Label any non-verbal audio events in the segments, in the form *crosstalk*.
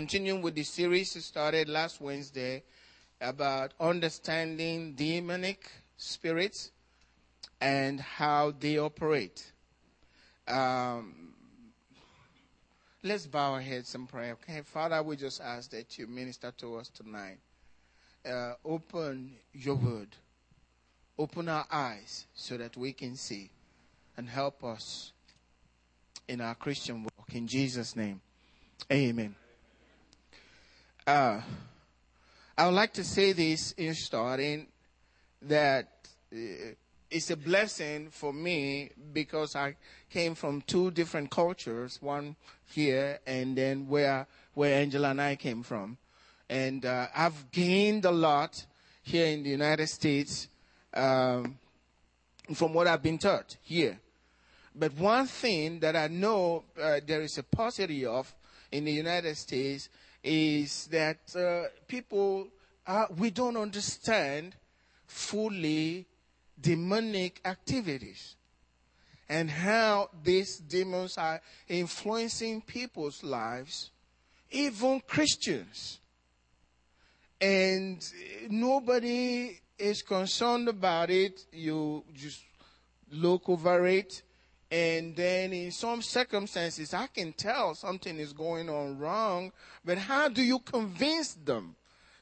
continuing with the series started last Wednesday about understanding demonic spirits and how they operate. Um, let's bow our heads and pray. Okay, Father, we just ask that you minister to us tonight. Uh, open your word, open our eyes so that we can see, and help us in our Christian walk. In Jesus' name, Amen. Uh, I would like to say this in starting that uh, it's a blessing for me because I came from two different cultures, one here and then where where Angela and I came from, and uh, I've gained a lot here in the United States um, from what I've been taught here. But one thing that I know uh, there is a paucity of in the United States is that uh, people are, we don't understand fully demonic activities and how these demons are influencing people's lives, even Christians. And nobody is concerned about it. You just look over it. And then in some circumstances, I can tell something is going on wrong, but how do you convince them?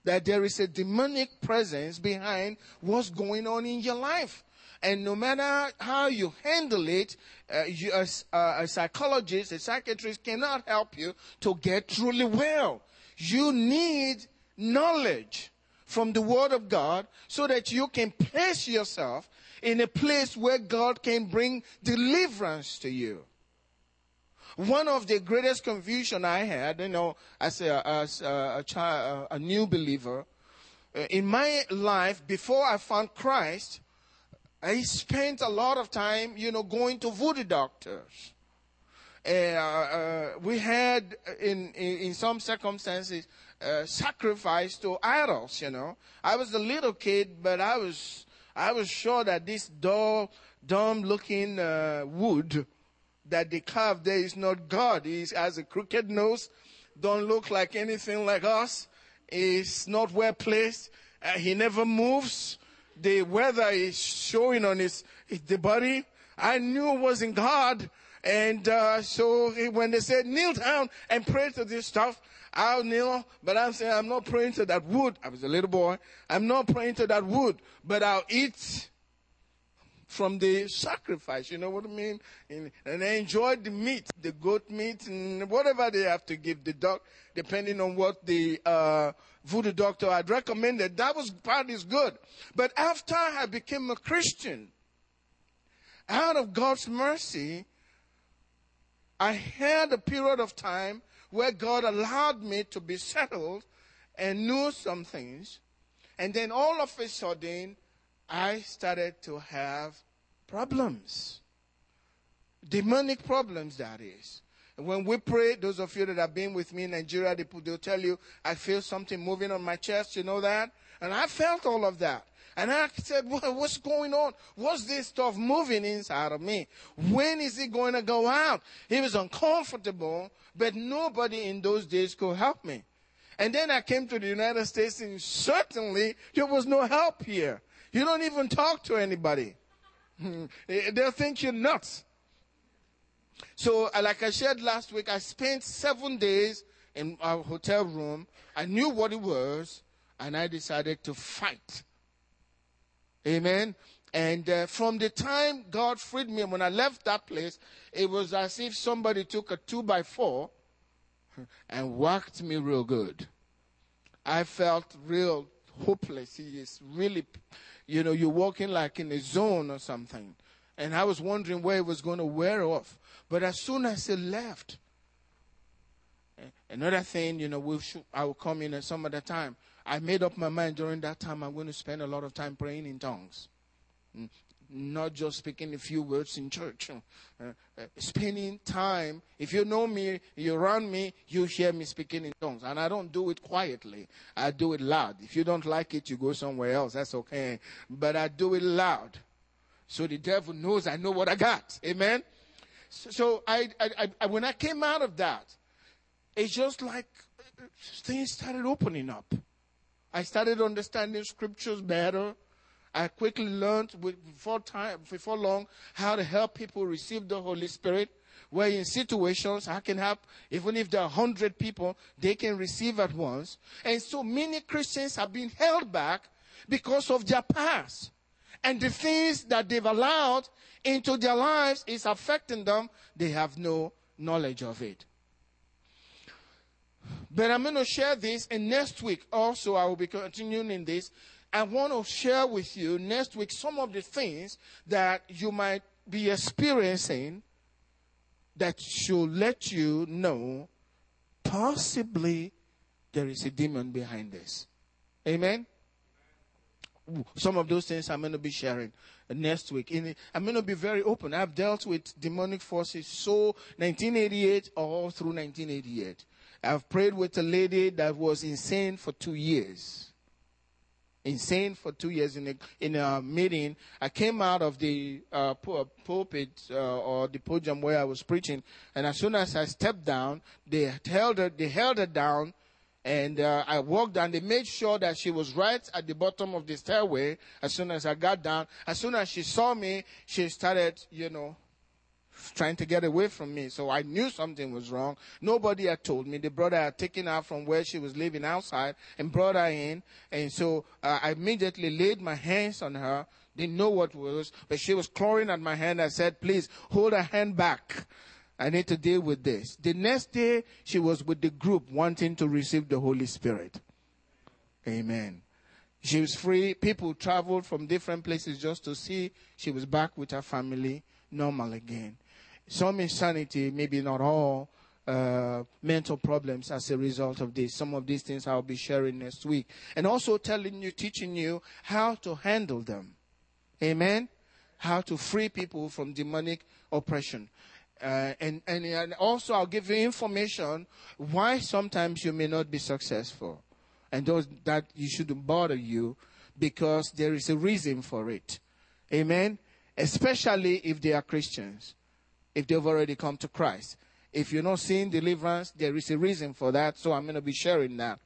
that there is a demonic presence behind what's going on in your life. And no matter how you handle it, uh, you, uh, a psychologist, a psychiatrist cannot help you to get truly well. You need knowledge from the Word of God so that you can place yourself in a place where God can bring deliverance to you. One of the greatest confusion I had, you know, as a, as a, a child, a new believer, uh, in my life before I found Christ, I spent a lot of time, you know, going to voodoo doctors. Uh, uh, we had, in, in, in some circumstances, uh, sacrifice to idols. You know, I was a little kid, but I was I was sure that this dull, dumb-looking uh, wood that they carved there is not God. He has a crooked nose, don't look like anything like us. He's not well placed. Uh, he never moves. The weather is showing on his, his the body. I knew it wasn't God. And uh, so when they said kneel down and pray to this stuff, I'll kneel, but I'm saying I'm not praying to that wood. I was a little boy. I'm not praying to that wood, but I'll eat from the sacrifice. You know what I mean? And, and they enjoyed the meat, the goat meat, and whatever they have to give the dog, depending on what the uh, voodoo doctor had recommended. That was part is good. But after I became a Christian, out of God's mercy, I had a period of time where God allowed me to be settled and knew some things. And then all of a sudden, I started to have problems. Demonic problems, that is. When we pray, those of you that have been with me in Nigeria, they, they'll tell you, I feel something moving on my chest, you know that? And I felt all of that. And I said, what's going on? What's this stuff moving inside of me? When is it going to go out? It was uncomfortable, but nobody in those days could help me. And then I came to the United States and certainly there was no help here. You don't even talk to anybody. *laughs* They'll think you're nuts. So, uh, like I shared last week, I spent seven days in a hotel room. I knew what it was, and I decided to fight. Amen. And uh, from the time God freed me, when I left that place, it was as if somebody took a two by four *laughs* and whacked me real good. I felt real hopeless. He is really you know, you're walking like in a zone or something. And I was wondering where it was going to wear off. But as soon as it left, another thing, you know, we'll shoot, I will come in at some other time. I made up my mind during that time I'm going to spend a lot of time praying in tongues. Mm not just speaking a few words in church. Uh, uh, spending time. If you know me, you're around me, you hear me speaking in tongues. And I don't do it quietly. I do it loud. If you don't like it, you go somewhere else. That's okay. But I do it loud. So the devil knows I know what I got. Amen. So, so I, I, I, when I came out of that, it's just like things started opening up. I started understanding scriptures better. I quickly learned before time, before long, how to help people receive the Holy Spirit. Where in situations I can help, even if there are hundred people, they can receive at once. And so many Christians have been held back because of their past. And the things that they've allowed into their lives is affecting them. They have no knowledge of it. But I'm going to share this, and next week also I will be continuing in this. I want to share with you next week some of the things that you might be experiencing that should let you know possibly there is a demon behind this. Amen? Some of those things I'm going to be sharing next week. I'm going to be very open. I've dealt with demonic forces so 1988 all through 1988. I've prayed with a lady that was insane for two years. Insane for two years in a, in a meeting. I came out of the uh, pulpit uh, or the podium where I was preaching, and as soon as I stepped down, they held her, they held her down, and uh, I walked down. They made sure that she was right at the bottom of the stairway. As soon as I got down, as soon as she saw me, she started, you know, trying to get away from me. So I knew something was wrong. Nobody had told me. The brother had taken her from where she was living outside and brought her in. And so uh, I immediately laid my hands on her. Didn't know what was, but she was clawing at my hand. I said, please hold her hand back. I need to deal with this. The next day, she was with the group wanting to receive the Holy Spirit. Amen. She was free. People traveled from different places just to see she was back with her family normal again some insanity, maybe not all, uh, mental problems as a result of this. Some of these things I'll be sharing next week. And also telling you, teaching you how to handle them. Amen? How to free people from demonic oppression. Uh, and, and, and also I'll give you information why sometimes you may not be successful. And those that you shouldn't bother you because there is a reason for it. Amen? Especially if they are Christians if they've already come to Christ. If you're not seeing deliverance, there is a reason for that, so I'm going to be sharing that.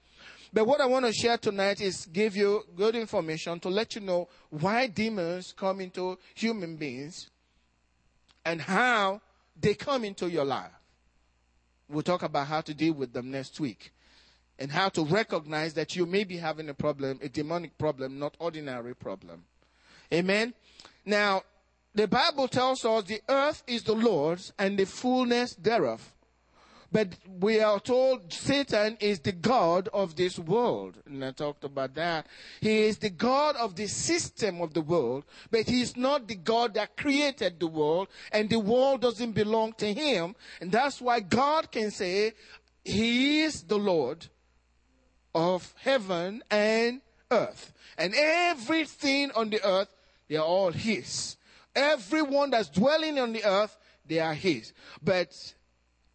But what I want to share tonight is give you good information to let you know why demons come into human beings and how they come into your life. We'll talk about how to deal with them next week and how to recognize that you may be having a problem, a demonic problem, not ordinary problem. Amen. Now, the Bible tells us the earth is the Lord's and the fullness thereof. But we are told Satan is the God of this world. And I talked about that. He is the God of the system of the world, but he is not the God that created the world, and the world doesn't belong to him. And that's why God can say, He is the Lord of heaven and earth. And everything on the earth, they are all His. Everyone that's dwelling on the earth, they are his. But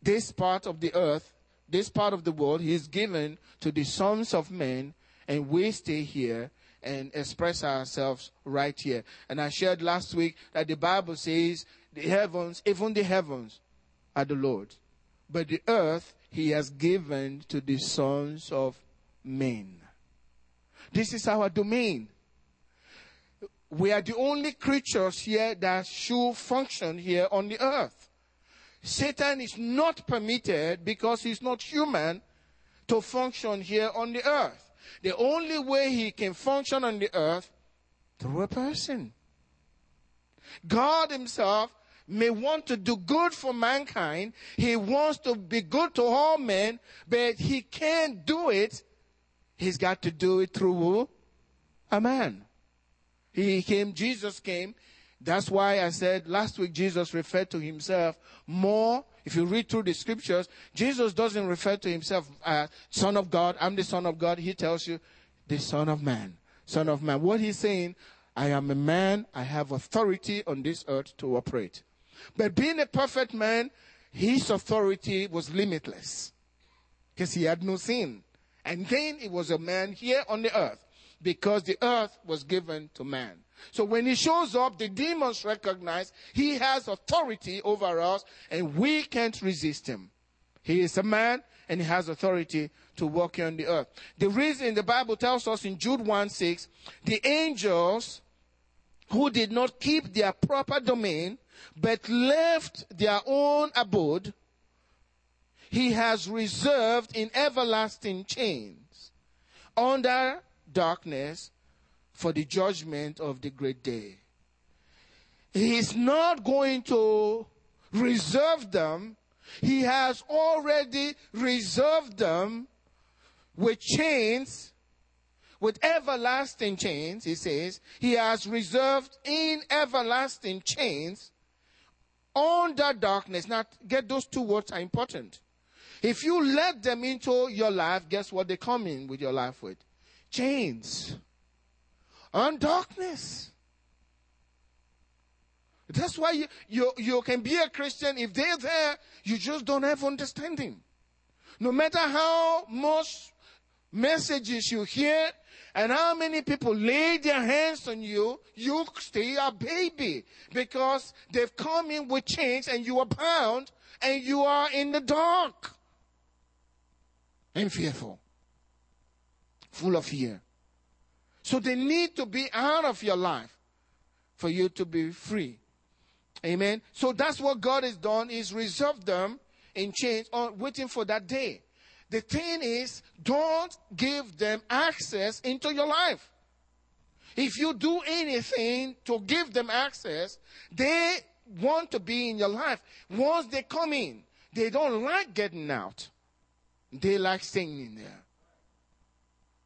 this part of the earth, this part of the world, he is given to the sons of men, and we stay here and express ourselves right here. And I shared last week that the Bible says the heavens, even the heavens, are the Lord. But the earth he has given to the sons of men. This is our domain we are the only creatures here that should function here on the earth. Satan is not permitted because he's not human to function here on the earth. The only way he can function on the earth through a person. God himself may want to do good for mankind. He wants to be good to all men, but he can't do it. He's got to do it through a man. He came, Jesus came. That's why I said last week Jesus referred to himself more. If you read through the scriptures, Jesus doesn't refer to himself as Son of God. I'm the Son of God. He tells you, the Son of Man. Son of Man. What he's saying, I am a man. I have authority on this earth to operate. But being a perfect man, his authority was limitless because he had no sin. And then he was a man here on the earth because the earth was given to man. So when he shows up, the demons recognize he has authority over us and we can't resist him. He is a man and he has authority to walk on the earth. The reason the Bible tells us in Jude 1 6, the angels who did not keep their proper domain, but left their own abode, he has reserved in everlasting chains under darkness for the judgment of the great day. He's not going to reserve them. He has already reserved them with chains, with everlasting chains, he says. He has reserved in everlasting chains under darkness. Now, get those two words are important. If you let them into your life, guess what they come in with your life with? Chains. And darkness. That's why you, you, you can be a Christian. If they're there, you just don't have understanding. No matter how much messages you hear and how many people lay their hands on you, you stay a baby because they've come in with chains and you are bound and you are in the dark and fearful, full of fear. So they need to be out of your life for you to be free. Amen. So that's what God has done is reserve them in chains on waiting for that day. The thing is, don't give them access into your life. If you do anything to give them access, they want to be in your life. Once they come in, they don't like getting out. They like staying in there.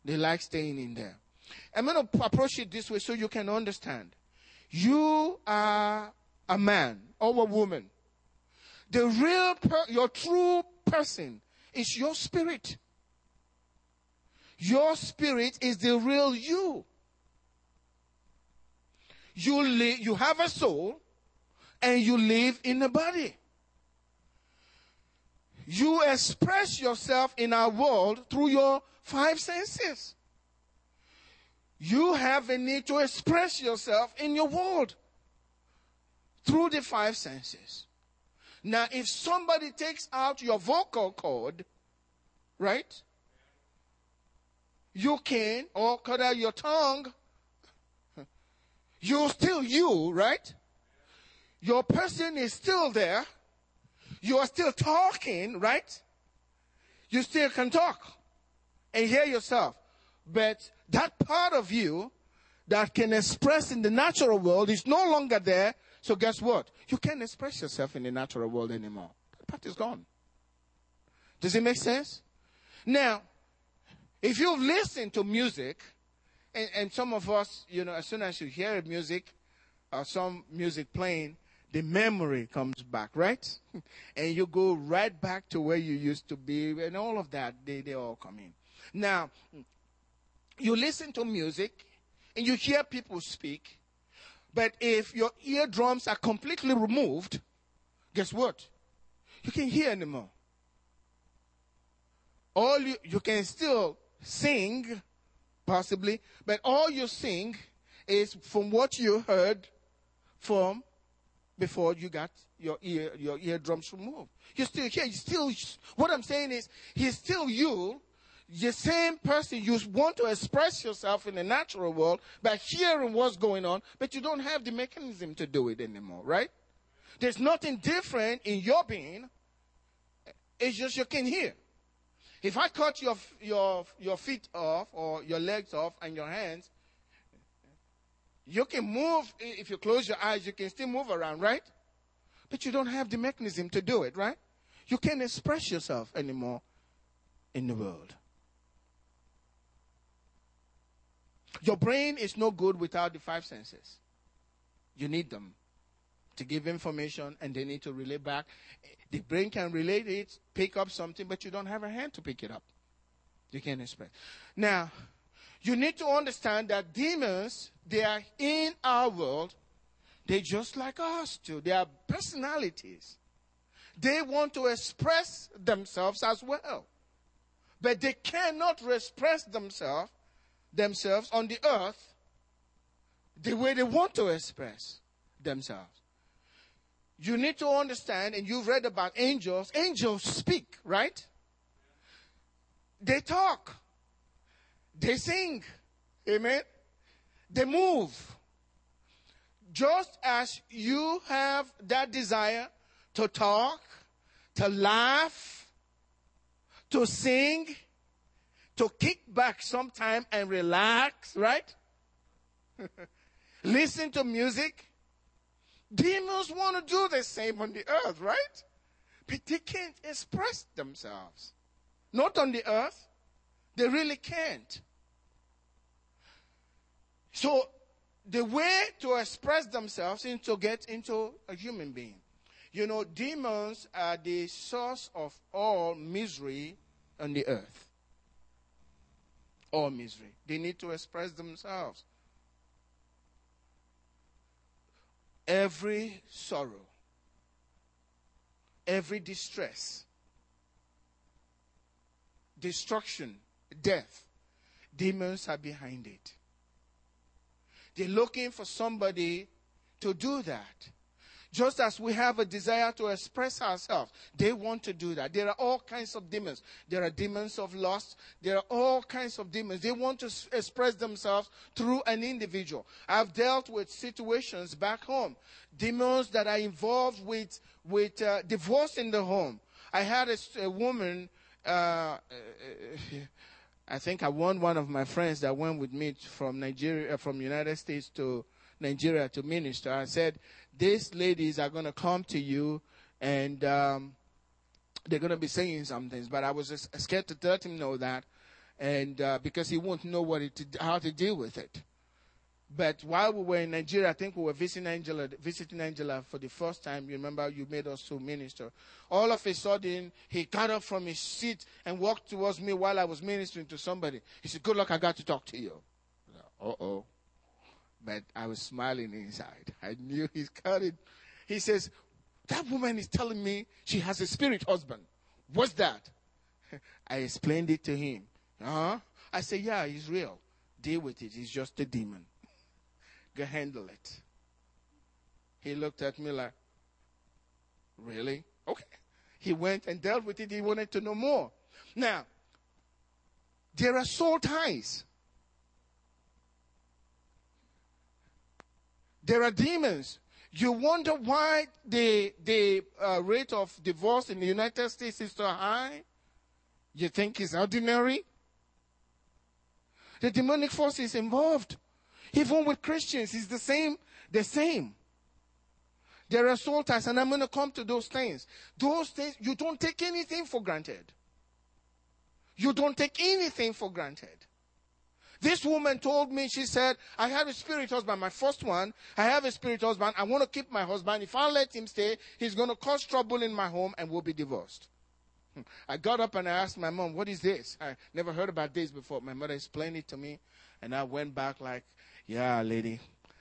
They like staying in there. I'm going to approach it this way so you can understand. You are a man or a woman. The real, per- your true person is your spirit. Your spirit is the real you. You live, you have a soul and you live in a body. You express yourself in our world through your five senses. You have a need to express yourself in your world through the five senses. Now, if somebody takes out your vocal cord, right? You can, or cut out your tongue, *laughs* you're still you, right? Your person is still there. You are still talking, right? You still can talk and hear yourself. But that part of you that can express in the natural world is no longer there so guess what? You can't express yourself in the natural world anymore. That part is gone. Does it make sense? Now, if you've listened to music, and, and some of us, you know, as soon as you hear music or some music playing, the memory comes back, right? *laughs* and you go right back to where you used to be, and all of that, they, they all come in. Now, you listen to music, and you hear people speak, but if your eardrums are completely removed, guess what? You can't hear anymore. All you, you can still sing, possibly, but all you sing is from what you heard from before you got your ear, your eardrums removed. You're still hear, you still, what I'm saying is, he's still you, the same person you want to express yourself in the natural world by hearing what's going on, but you don't have the mechanism to do it anymore, right? There's nothing different in your being. It's just you can hear. If I cut your, your, your feet off or your legs off and your hands, you can move. If you close your eyes, you can still move around, right? But you don't have the mechanism to do it, right? You can't express yourself anymore in the world. Your brain is no good without the five senses. You need them to give information and they need to relay back. The brain can relate it, pick up something, but you don't have a hand to pick it up. You can't express. Now, you need to understand that demons, they are in our world. They're just like us too. They are personalities. They want to express themselves as well. But they cannot express themselves themselves on the earth the way they want to express themselves. you need to understand, and you've read about angels, angels speak, right? They talk. They sing. Amen. They move. Just as you have that desire to talk, to laugh, to sing, to kick back sometime and relax, right? *laughs* Listen to music. Demons want to do the same on the earth, right? But they can't express themselves. Not on the earth. They really can't. So the way to express themselves is to get into a human being. You know, demons are the source of all misery on the earth. All misery. They need to express themselves. Every sorrow, every distress, destruction, death, demons are behind it. They're looking for somebody to do that. Just as we have a desire to express ourselves, they want to do that. There are all kinds of demons. There are demons of lust. There are all kinds of demons. They want to express themselves through an individual. I've dealt with situations back home, demons that are involved with with uh, divorce in the home. I had a, a woman. Uh, uh I think I won one of my friends that went with me from Nigeria, from United States to Nigeria to minister. I said, these ladies are going to come to you and um, they're going to be saying some things. But I was scared to let him know that, and uh, because he won't know what it, how to deal with it. But while we were in Nigeria, I think we were visiting Angela, visiting Angela for the first time. You remember you made us to minister. All of a sudden, he got up from his seat and walked towards me while I was ministering to somebody. He said, "Good luck. I got to talk to you." Uh oh. But I was smiling inside. I knew he's got it. He says, "That woman is telling me she has a spirit husband. What's that?" *laughs* I explained it to him. Huh? I said, "Yeah, he's real. Deal with it. He's just a demon." Go handle it. He looked at me like, Really? Okay. He went and dealt with it. He wanted to know more. Now, there are soul ties. There are demons. You wonder why the, the uh, rate of divorce in the United States is so high? You think it's ordinary? The demonic force is involved. Even with Christians, it's the same, the same. There are soul ties, and I'm going to come to those things. Those things, you don't take anything for granted. You don't take anything for granted. This woman told me, she said, I have a spirit husband, my first one. I have a spirit husband. I want to keep my husband. If I let him stay, he's going to cause trouble in my home and we'll be divorced. Hmm. I got up and I asked my mom, What is this? I never heard about this before. My mother explained it to me. And I went back like, yeah, lady,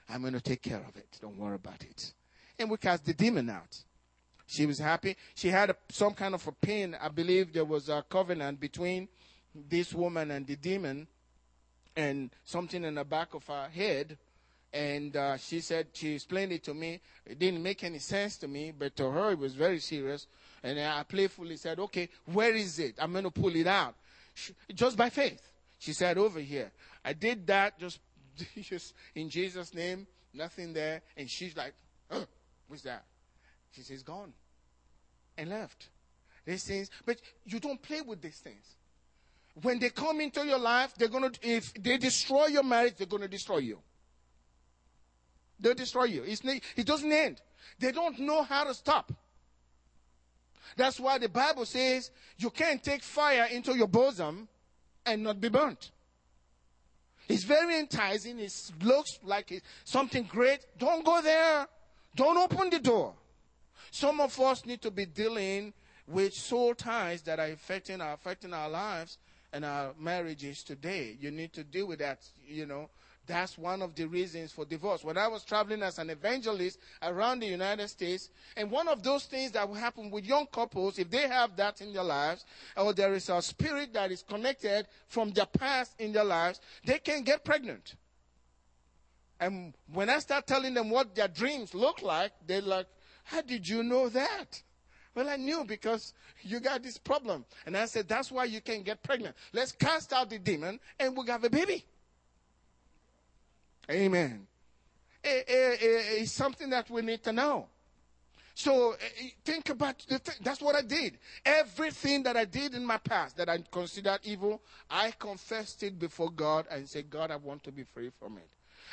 I'm going to take care of it. Don't worry about it. And we cast the demon out. She was happy. She had a, some kind of a pain. I believe there was a covenant between this woman and the demon and something in the back of her head. And uh, she said, she explained it to me. It didn't make any sense to me, but to her it was very serious. And I playfully said, okay, where is it? I'm going to pull it out. She, just by faith. She said, over here. I did that, just just in Jesus' name, nothing there. And she's like, oh, what's that? She says, gone. And left. These things, but you don't play with these things. When they come into your life, they're gonna if they destroy your marriage, they're gonna destroy you. They'll destroy you. It's, it doesn't end. They don't know how to stop. That's why the Bible says you can't take fire into your bosom and not be burnt. It's very enticing. It looks like it's something great. Don't go there. Don't open the door. Some of us need to be dealing with soul ties that are affecting our, affecting our lives and our marriages today. You need to deal with that, you know. That's one of the reasons for divorce. When I was traveling as an evangelist around the United States, and one of those things that will happen with young couples, if they have that in their lives, or there is a spirit that is connected from their past in their lives, they can get pregnant. And when I start telling them what their dreams look like, they're like, How did you know that? Well, I knew because you got this problem. And I said, That's why you can't get pregnant. Let's cast out the demon and we'll have a baby. Amen. It, it, it, it's something that we need to know. So eh, think about th- that's what I did. Everything that I did in my past that I considered evil, I confessed it before God and said, God, I want to be free from it.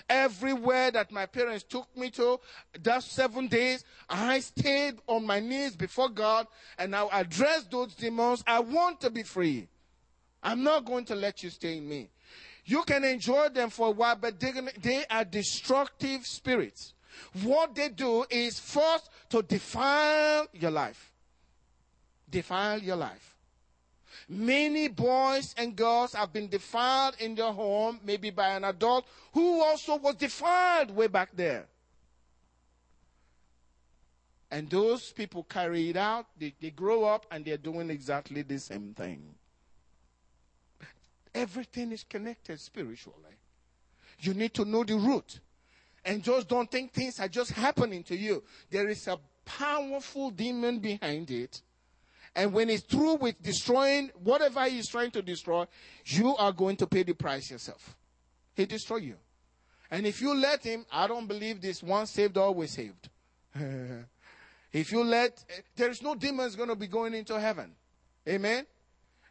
Everywhere that my parents took me to, that seven days, I stayed on my knees before God and I addressed those demons. I want to be free. I'm not going to let you stay in me. You can enjoy them for a while, but they are destructive spirits. What they do is first to defile your life. Defile your life. Many boys and girls have been defiled in their home, maybe by an adult who also was defiled way back there. And those people carry it out, they, they grow up and they're doing exactly the same thing. Everything is connected spiritually. You need to know the root. And just don't think things are just happening to you. There is a powerful demon behind it and when it's through with destroying whatever he's trying to destroy, you are going to pay the price yourself. He destroy you. And if you let him, I don't believe this once saved, always saved. *laughs* if you let, there is no demons going to be going into heaven. Amen?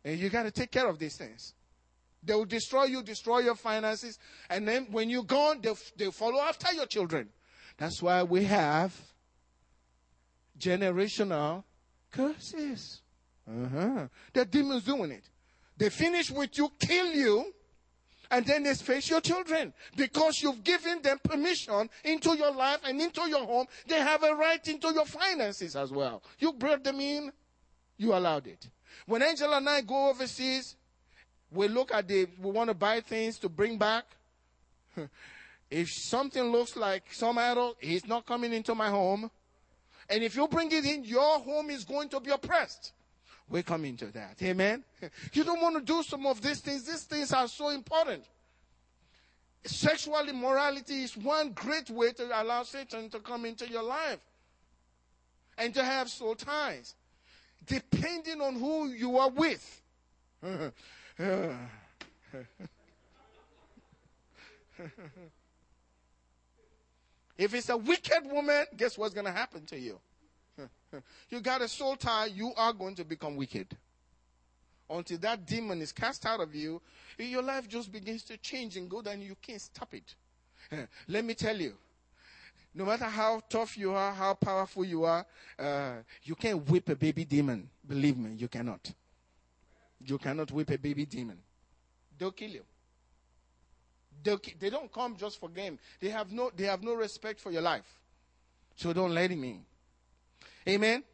And you got to take care of these things. They will destroy you, destroy your finances, and then when you're gone, they, they follow after your children. That's why we have generational curses. Uh-huh. The demons doing it. They finish with you, kill you, and then they face your children. Because you've given them permission into your life and into your home, they have a right into your finances as well. You brought them in, you allowed it. When Angel and I go overseas, we look at the, we want to buy things to bring back. *laughs* if something looks like some idol, he's not coming into my home. And if you bring it in, your home is going to be oppressed. We come into that. Amen. *laughs* You don't want to do some of these things. These things are so important. Sexual immorality is one great way to allow Satan to come into your life and to have soul ties, depending on who you are with. *laughs* *laughs* If it's a wicked woman, guess what's going to happen to you? *laughs* you got a soul tie, you are going to become wicked. Until that demon is cast out of you, your life just begins to change and go down. You can't stop it. *laughs* Let me tell you, no matter how tough you are, how powerful you are, uh, you can't whip a baby demon. Believe me, you cannot. You cannot whip a baby demon. They'll kill you. They, they don't come just for game. They have no, they have no respect for your life. So don't let him in. Amen.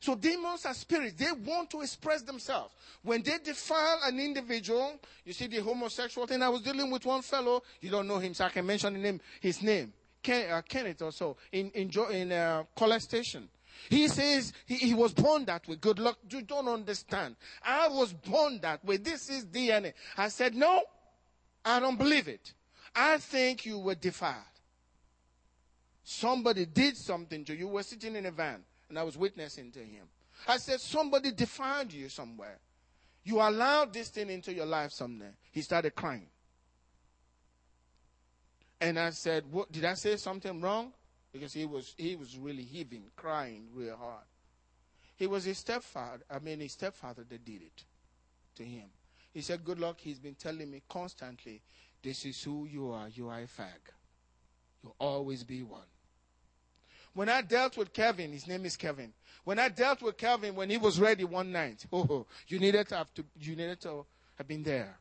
So demons are spirits. They want to express themselves. When they defile an individual, you see the homosexual thing. I was dealing with one fellow. You don't know him, so I can mention his name. His name, Ken, uh, Kenneth, or so in in, in uh, College Station. He says he, he, was born that way. Good luck. You don't understand. I was born that way. This is DNA. I said no. I don't believe it. I think you were defiled. Somebody did something to you. You were sitting in a van, and I was witnessing to him. I said, Somebody defiled you somewhere. You allowed this thing into your life somewhere. He started crying. And I said, what, Did I say something wrong? Because he was, he was really heaving, crying real hard. He was his stepfather, I mean, his stepfather that did it to him. He said, Good luck. He's been telling me constantly, This is who you are. You are a fag. You'll always be one. When I dealt with Kevin, his name is Kevin. When I dealt with Kevin when he was ready one night, oh, oh you needed to have to, you needed to have been there.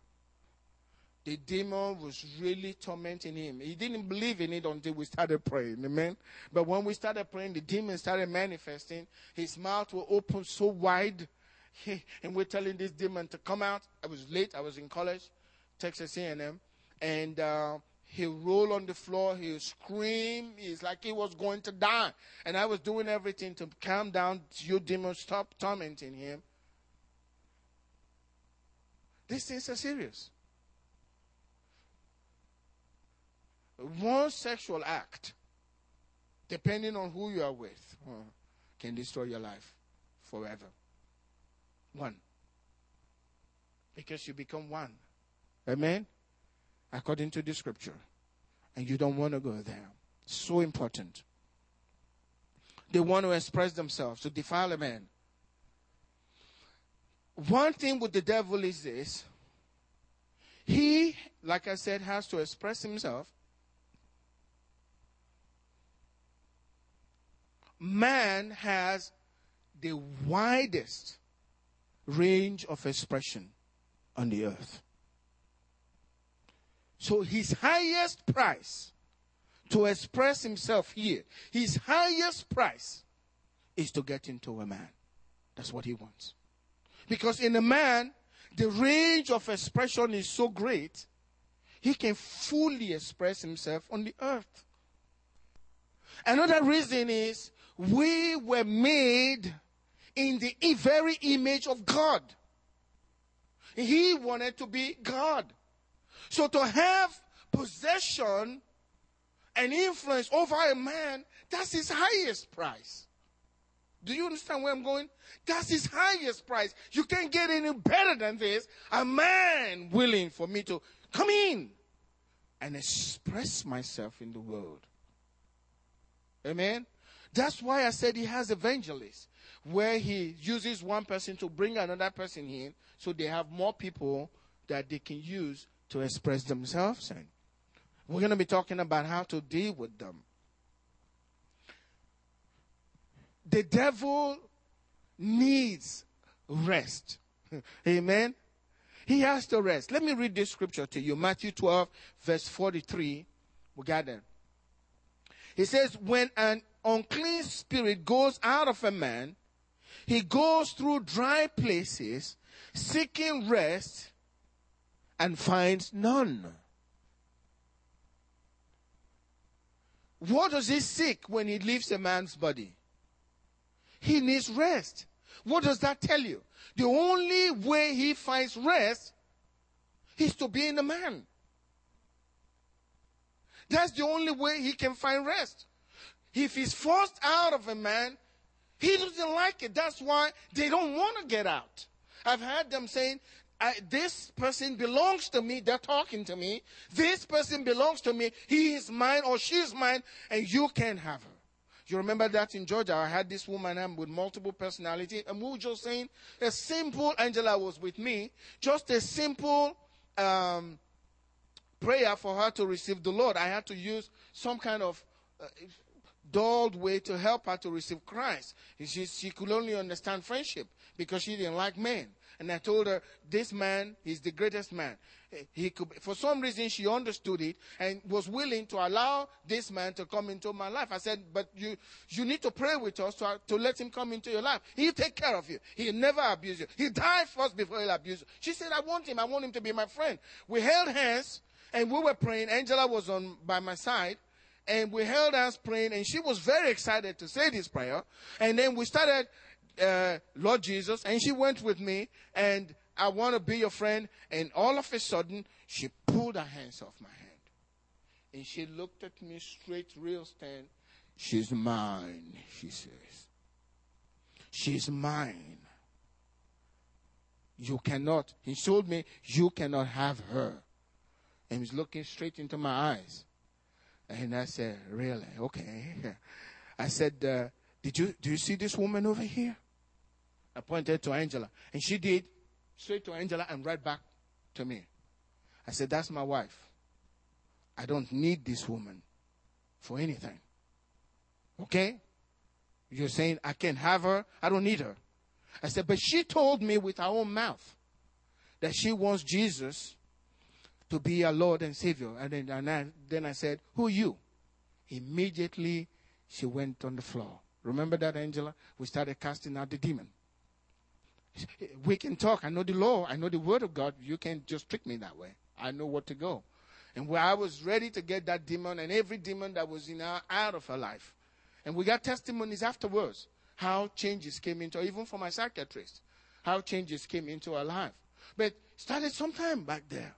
The demon was really tormenting him. He didn't believe in it until we started praying. Amen. But when we started praying, the demon started manifesting. His mouth will open so wide and we're telling this demon to come out. I was late. I was in college, Texas A&M, and uh, he'll roll on the floor. He'll scream. He's like he was going to die. And I was doing everything to calm down. You demon, stop tormenting him. These things are serious. One sexual act depending on who you are with, uh, can destroy your life forever. One. Because you become one. Amen? According to the scripture. And you don't want to go there. So important. They want to express themselves to defile a man. One thing with the devil is this he, like I said, has to express himself. Man has the widest range of expression on the earth. So his highest price to express himself here, his highest price is to get into a man. That's what he wants. Because in a man, the range of expression is so great, he can fully express himself on the earth. Another reason is we were made in the very image of God. He wanted to be God. So to have possession and influence over a man, that's his highest price. Do you understand where I'm going? That's his highest price. You can't get any better than this. A man willing for me to come in and express myself in the world. Amen. That's why I said he has evangelists, where he uses one person to bring another person in so they have more people that they can use to express themselves. And we're going to be talking about how to deal with them. The devil needs rest. *laughs* Amen. He has to rest. Let me read this scripture to you. Matthew 12, verse 43. We got there. He says, When an unclean spirit goes out of a man, he goes through dry places, seeking rest, and finds none. What does he seek when he leaves a man's body? He needs rest. What does that tell you? The only way he finds rest is to be in a man. That's the only way he can find rest. If he's forced out of a man, he doesn't like it. That's why they don't want to get out. I've heard them saying, this person belongs to me. They're talking to me. This person belongs to me. He is mine or she is mine, and you can't have her. You remember that in Georgia, I had this woman with multiple personality, and we were just saying a simple. Angela was with me, just a simple um, prayer for her to receive the Lord. I had to use some kind of uh, dulled way to help her to receive Christ. She, she could only understand friendship because she didn't like men. And I told her, this man is the greatest man. Eh, he could, for some reason, she understood it and was willing to allow this man to come into my life. I said, but you, you need to pray with us to, to let him come into your life. He'll take care of you. He'll never abuse you. He'll die first before he'll abuse you. She said, I want him. I want him to be my friend. We held hands and we were praying. Angela was on by my side and we held hands praying and she was very excited to say this prayer. And then we started uh, Lord Jesus, and she went with me, and I want to be your friend. And all of a sudden, she pulled her hands off my hand. And she looked at me straight, real stand. She's mine, she says. She's mine. You cannot, he told me, you cannot have her. And he's looking straight into my eyes. And I said, really? Okay. *laughs* I said, uh, did you, do you see this woman over here? I pointed to Angela. And she did straight to Angela and right back to me. I said, That's my wife. I don't need this woman for anything. Okay? You're saying I can't have her. I don't need her. I said, But she told me with her own mouth that she wants Jesus to be our Lord and Savior. And then, and I, then I said, Who are you? Immediately she went on the floor. Remember that, Angela? We started casting out the demon we can talk. I know the law. I know the word of God. You can't just trick me that way. I know what to go. And where I was ready to get that demon and every demon that was in her out of her life. And we got testimonies afterwards how changes came into, even for my psychiatrist, how changes came into her life. But started sometime back there.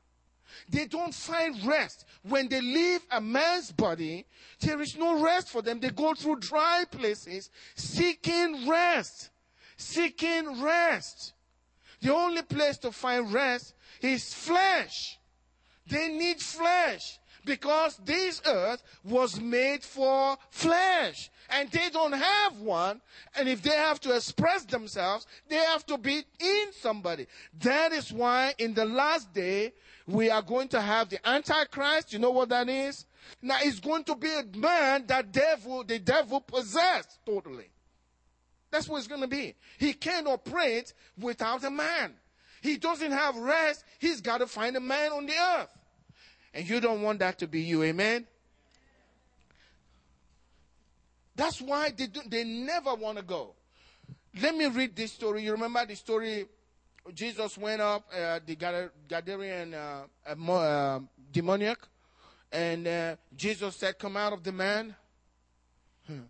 They don't find rest. When they leave a man's body, there is no rest for them. They go through dry places seeking rest. Seeking rest. The only place to find rest is flesh. They need flesh because this earth was made for flesh and they don't have one. And if they have to express themselves, they have to be in somebody. That is why in the last day, we are going to have the Antichrist. You know what that is? Now it's going to be a man that devil, the devil possessed totally. That's what it's going to be. He can't operate without a man. He doesn't have rest. He's got to find a man on the earth. And you don't want that to be you. Amen? That's why they, do, they never want to go. Let me read this story. You remember the story? Jesus went up, uh, the Gadarene uh, uh, demoniac, and uh, Jesus said, Come out of the man. Hmm.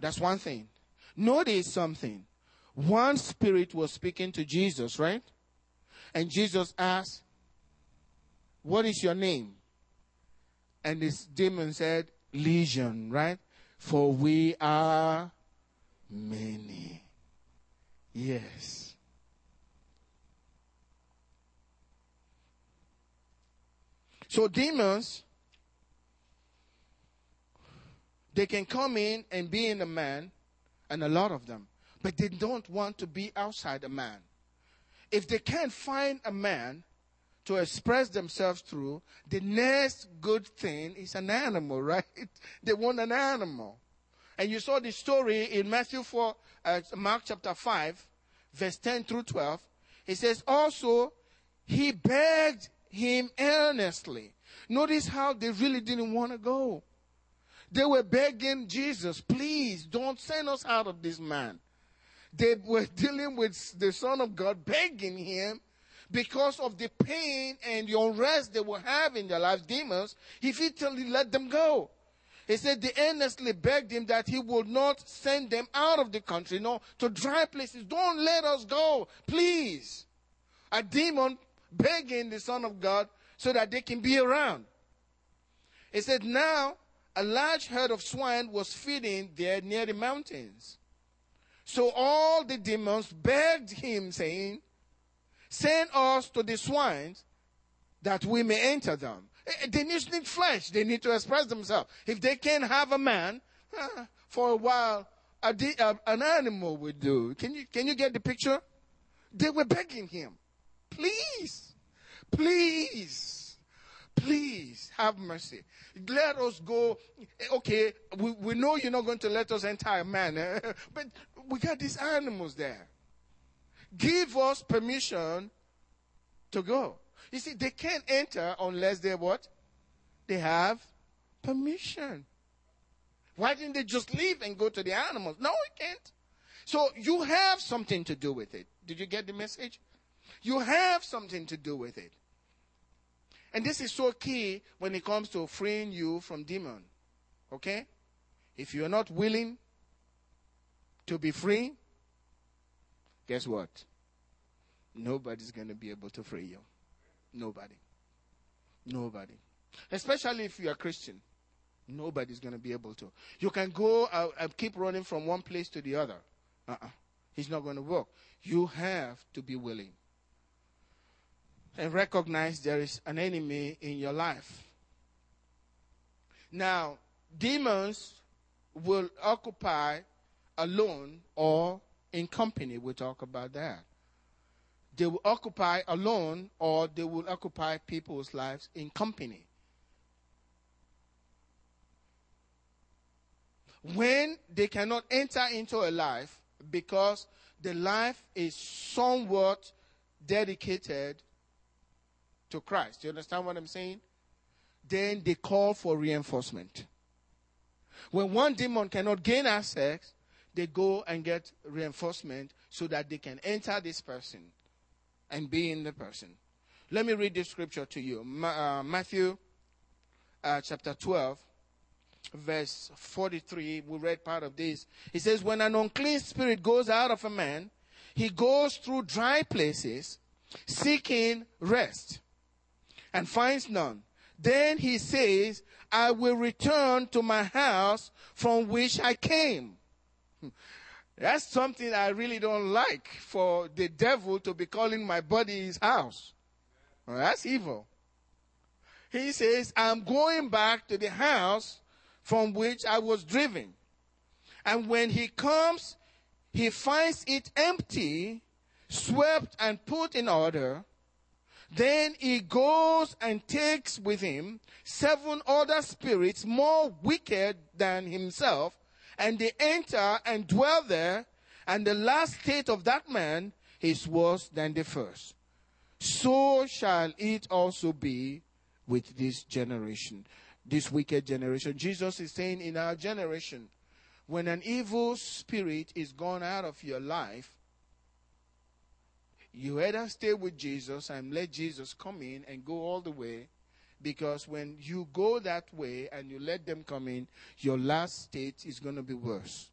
That's one thing. Notice something. One spirit was speaking to Jesus, right? And Jesus asked, What is your name? And this demon said, Legion, right? For we are many. Yes. So demons, they can come in and be in a man, and a lot of them, but they don't want to be outside a man. If they can't find a man to express themselves through, the next good thing is an animal, *laughs* right? They want an animal. And you saw the story in Matthew 4, uh, Mark chapter 5, verse 10 through 12. It says, also, he begged him earnestly. Notice how they really didn't want to go. They were begging Jesus, please don't send us out of this man. They were *laughs* dealing with the Son of God, begging him because of the pain and the unrest they were having in their lives, demons, he totally let them go. He said they earnestly begged him that he would not send them out of the country, no, to dry places. Don't let us go, please. A demon begging the Son of God so that they can be around. He said, now a large herd of swine was feeding there near the mountains. So all the demons begged him, saying, Send us to the swine that we may enter them. Eh, eh, they need flesh. They need to express themselves. If they can't have a man, for a while, an animal would do. Can you, can you get the picture? They were begging him, please, please, please have mercy. Let us go. Okay, we, we know you're not going to let us enter a man, eh? *laughs* but we got these animals there give us permission to go. You see, they can't enter unless they what? They have permission. Why didn't they just leave and go to the animals? No, we can't. So you have something to do with it. Did you get the message? You have something to do with it. And this is so key when it comes to freeing you from demon. Okay? If you're not willing to be free, guess what? Nobody's going to be able to free you. Nobody. Nobody. Especially if you're a Christian. Nobody's going to be able to. You can go uh, and keep running from one place to the other. Uh-uh. It's not going to work. You have to be willing. And recognize there is an enemy in your life. Now, demons will occupy alone or in company. We'll talk about that. They will occupy alone or they will occupy people's lives in company. When they cannot enter into a life because the life is somewhat dedicated to Christ. You understand what I'm saying? Then they call for reinforcement. When one demon cannot gain access, they go and get reinforcement so that they can enter this person and be in the person. Let me read this scripture to you. Ma- uh, Matthew uh, chapter 12, verse 43. We read part of this. He says, When an unclean spirit goes out of a man, he goes through dry places seeking rest. And finds none. Then he says, I will return to my house from which I came. *laughs* That's something I really don't like for the devil to be calling my body his house. That's evil. He says, I'm going back to the house from which I was driven. And when he comes, he finds it empty, swept and put in order. Then he goes and takes with him seven other spirits more wicked than himself, and they enter and dwell there, and the last state of that man is worse than the first. So shall it also be with this generation, this wicked generation. Jesus is saying in our generation, when an evil spirit is gone out of your life, you either stay with Jesus and let Jesus come in and go all the way. Because when you go that way and you let them come in, your last state is going to be worse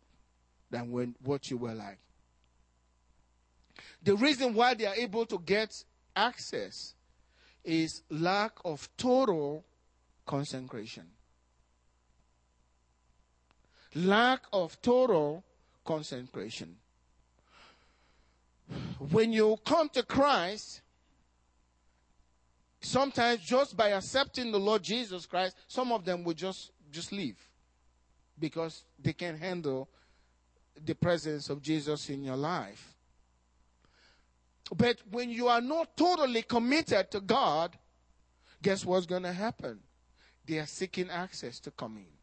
than when what you were like. The reason why they are able to get access is lack of total consecration. Lack of total consecration. When you come to Christ, sometimes just by accepting the Lord Jesus Christ, some of them will just, just leave because they can't handle the presence of Jesus in your life. But when you are not totally committed to God, guess what's going to happen? They are seeking access to come in.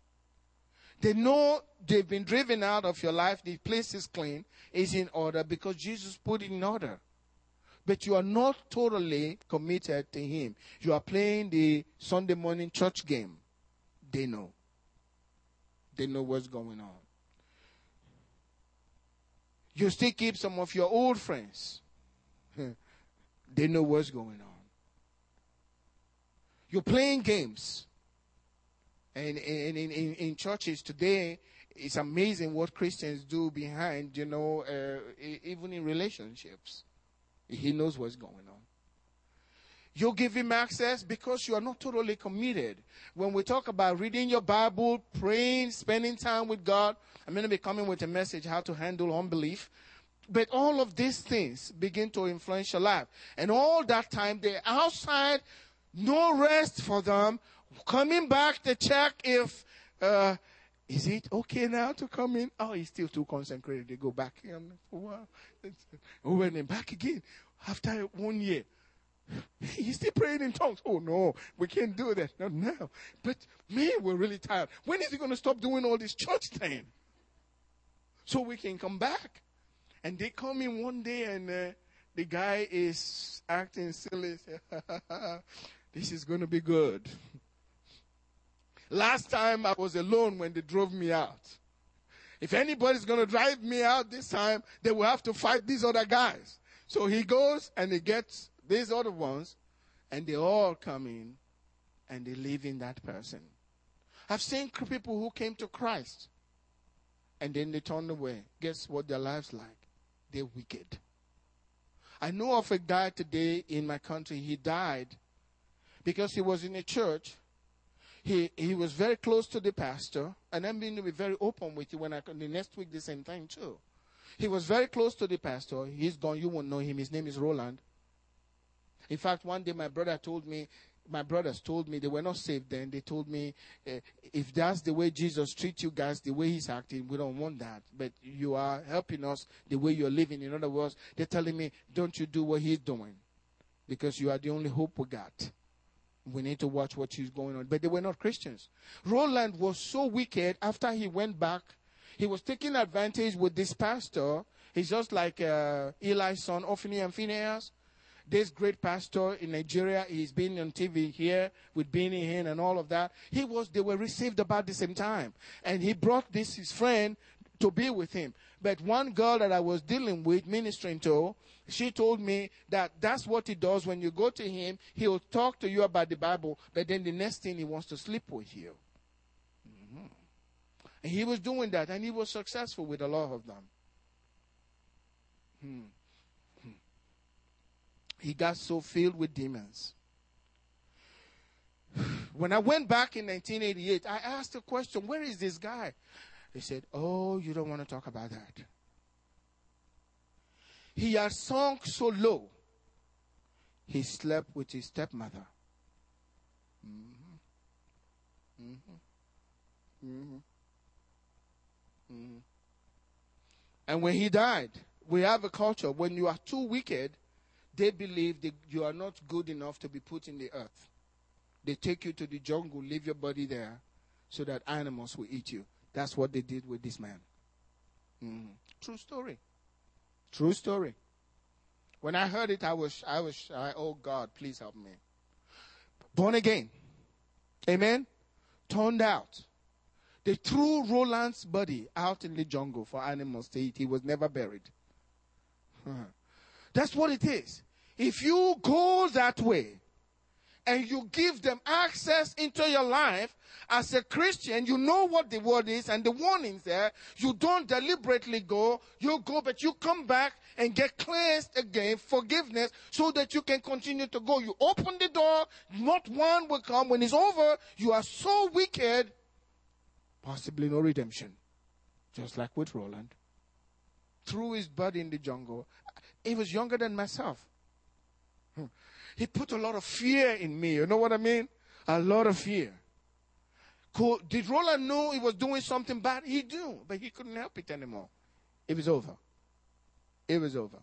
They know they've been driven out of your life. The place is clean, is in order because Jesus put it in order. But you are not totally committed to Him. You are playing the Sunday morning church game. They know. They know what's going on. You still keep some of your old friends. *laughs* they know what's going on. You're playing games. And, in, in, in churches today, it's amazing what Christians do behind, you know, uh, even in relationships. He knows what's going on. You give him access because you are not totally committed. When we talk about reading your Bible, praying, spending time with God, I'm going to be coming with a message how to handle unbelief. But all of these things begin to influence your life. And all that time, they're outside, no rest for them, coming back to check if, uh, is it okay now to come in? Oh, he's still too concentrated. They go back in for a while. And then back again after one year. *sighs* He's still praying in tongues. Oh no, we can't do that. Not now. But man, we're really tired. When is he going to stop doing all this church thing? So we can come back. And they come in one day and uh, the guy is acting silly. *laughs* this is going to be good. Last time I was alone when they drove me out. If anybody's going to drive me out this time, they will have to fight these other guys. So he goes and he gets these other ones, and they all come in and they live in that person. I've seen people who came to Christ and then they turned away. Guess what their lives like? They're wicked. I know of a guy today in my country, he died because he was in a church. He, he was very close to the pastor, and I'm going to be very open with you when I come the next week, the same time too. He was very close to the pastor. He's gone. You won't know him. His name is Roland. In fact, one day my brother told me my brothers told me they were not saved then. They told me, uh, if that's the way Jesus treats you guys, the way he's acting, we don't want that. But you are helping us the way you're living. In other words, they're telling me, don't you do what he's doing because you are the only hope we got. We need to watch what he's going on. But they were not Christians. Roland was so wicked after he went back. He was taking advantage with this pastor. He's just like uh, Eli's son, Ophni and Phinehas this great pastor in Nigeria, he's been on TV here with Benny Hinn and all of that. He was, they were received about the same time. And he brought this, his friend, to be with him. But one girl that I was dealing with, ministering to, she told me that that's what he does when you go to him. He'll talk to you about the Bible, but then the next thing he wants to sleep with you. Mm-hmm. And he was doing that, and he was successful with a lot of them. Hmm he got so filled with demons. *sighs* When I went back in 1988, I asked the question, Where is this guy? He said, Oh, you don't want to talk about that. He had sunk so low, he slept with his stepmother. Mm-hmm. Mm-hmm. Mm-hmm. mm-hmm. And when he died, we have a culture when you are too wicked, they believe that you are not good enough to be put in the earth. They take you to the jungle, leave your body there, so that animals will eat you. That's what they did with this man. Mm. True story. True story. When I heard it, I was, I was, I, oh God, please help me. Born again. Amen. Turned out. They threw Roland's body out in the jungle for animals to eat. He was never buried. *laughs* That's what it is. If you go that way and you give them access into your life as a Christian, you know what the word is and the warnings there. You don't deliberately go, you go, but you come back and get cleansed again, forgiveness, so that you can continue to go. You open the door, not one will come. When it's over, you are so wicked, possibly no redemption. Just like with Roland threw his body in the jungle. He was younger than myself. Hmm. He put a lot of fear in me. You know what I mean? A lot of fear. Did Roland know he was doing something bad? He knew, but he couldn't help it anymore. It was over. It was over.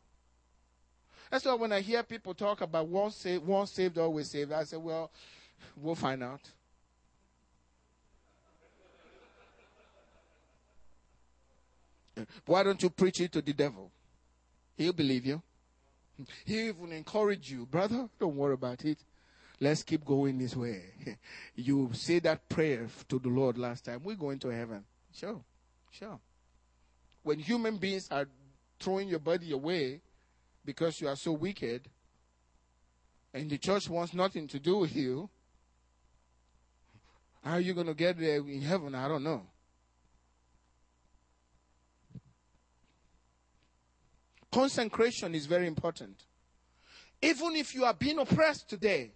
That's why when I hear people talk about once saved, once saved, always saved, I say, well, we'll find out. Why don't you preach it to the devil? He'll believe you. He'll even encouraged you. Brother, don't worry about it. Let's keep going this way. *laughs* you say that prayer to the Lord last time. We're going to heaven. Sure. Sure. When human beings are throwing your body away because you are so wicked, and the church wants nothing to do with you, how are you going to get there in heaven? I don't know. Consecration is very important. Even if you are being oppressed today,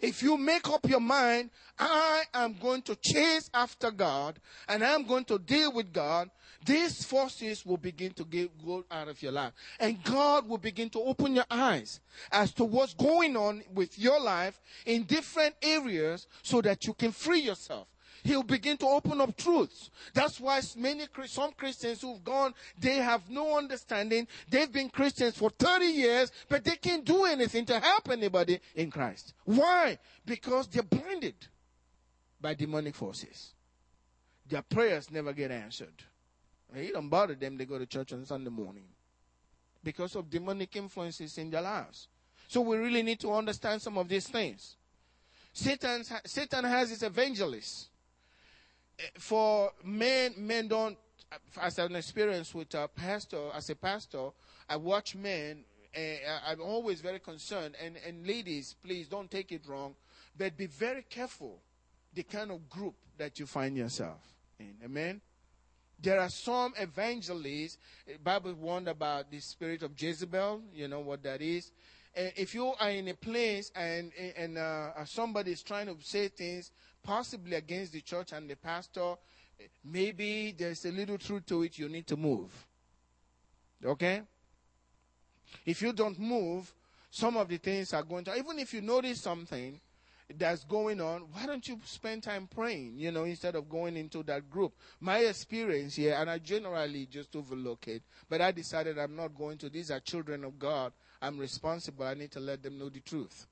if you make up your mind, I am going to chase after God and I'm going to deal with God, these forces will begin to get, go out of your life. And God will begin to open your eyes as to what's going on with your life in different areas so that you can free yourself he'll begin to open up truths. That's why many some Christians who've gone, they have no understanding. They've been Christians for 30 years, but they can't do anything to help anybody in Christ. Why? Because they're blinded by demonic forces. Their prayers never get answered. You don't bother them, they go to church on Sunday morning because of demonic influences in their lives. So we really need to understand some of these things. Satan, Satan has his evangelists for men, men don't, as an experience with a pastor, as a pastor, I watch men, I'm always very concerned. And, and ladies, please don't take it wrong, but be very careful the kind of group that you find yourself in. Amen? There are some evangelists, eh, Bible warned about the spirit of Jezebel, you know what that is. And if you are in a place and, eh, and uh, somebody is trying to say things possibly against the church and the pastor, maybe there's a little truth to it, you need to move. Okay? If you don't move, some of the things are going to, even if you notice something that's going on, why don't you spend time praying, you know, instead of going into that group? My experience here, and I generally just overlook it, but I decided I'm not going to. These are children of God. I'm responsible. I need to let them know the truth.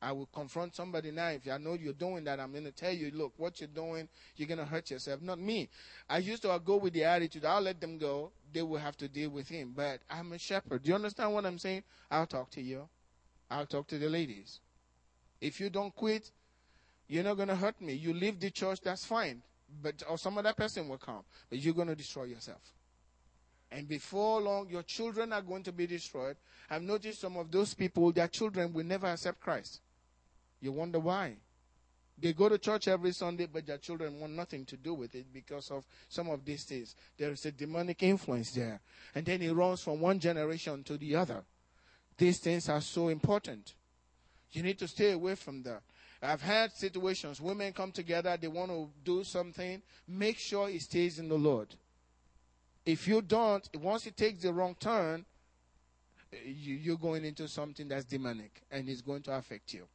I will confront somebody now. If I know you're doing that, I'm going to tell you, look, what you're doing, you're going to hurt yourself. Not me. I used to go with the attitude, I'll let them go. They will have to deal with him. But I'm a shepherd. Do you understand what I'm saying? I'll talk to you. I'll talk to the ladies. If you don't quit, you're not going to hurt me. You leave the church, that's fine. But or some other person will come. But you're going to destroy yourself. And before long, your children are going to be destroyed. I've noticed some of those people, their children will never accept Christ. You wonder why. They go to church every Sunday, but their children want nothing to do with it because of some of these things. There is a demonic influence there. And then it runs from one generation to the other. These things are so important. You need to stay away from that. I've had situations, women come together, they want to do something, make sure it stays in the Lord. If you don't, once it takes the wrong turn, you, are going into something that's demonic and it's going to affect you.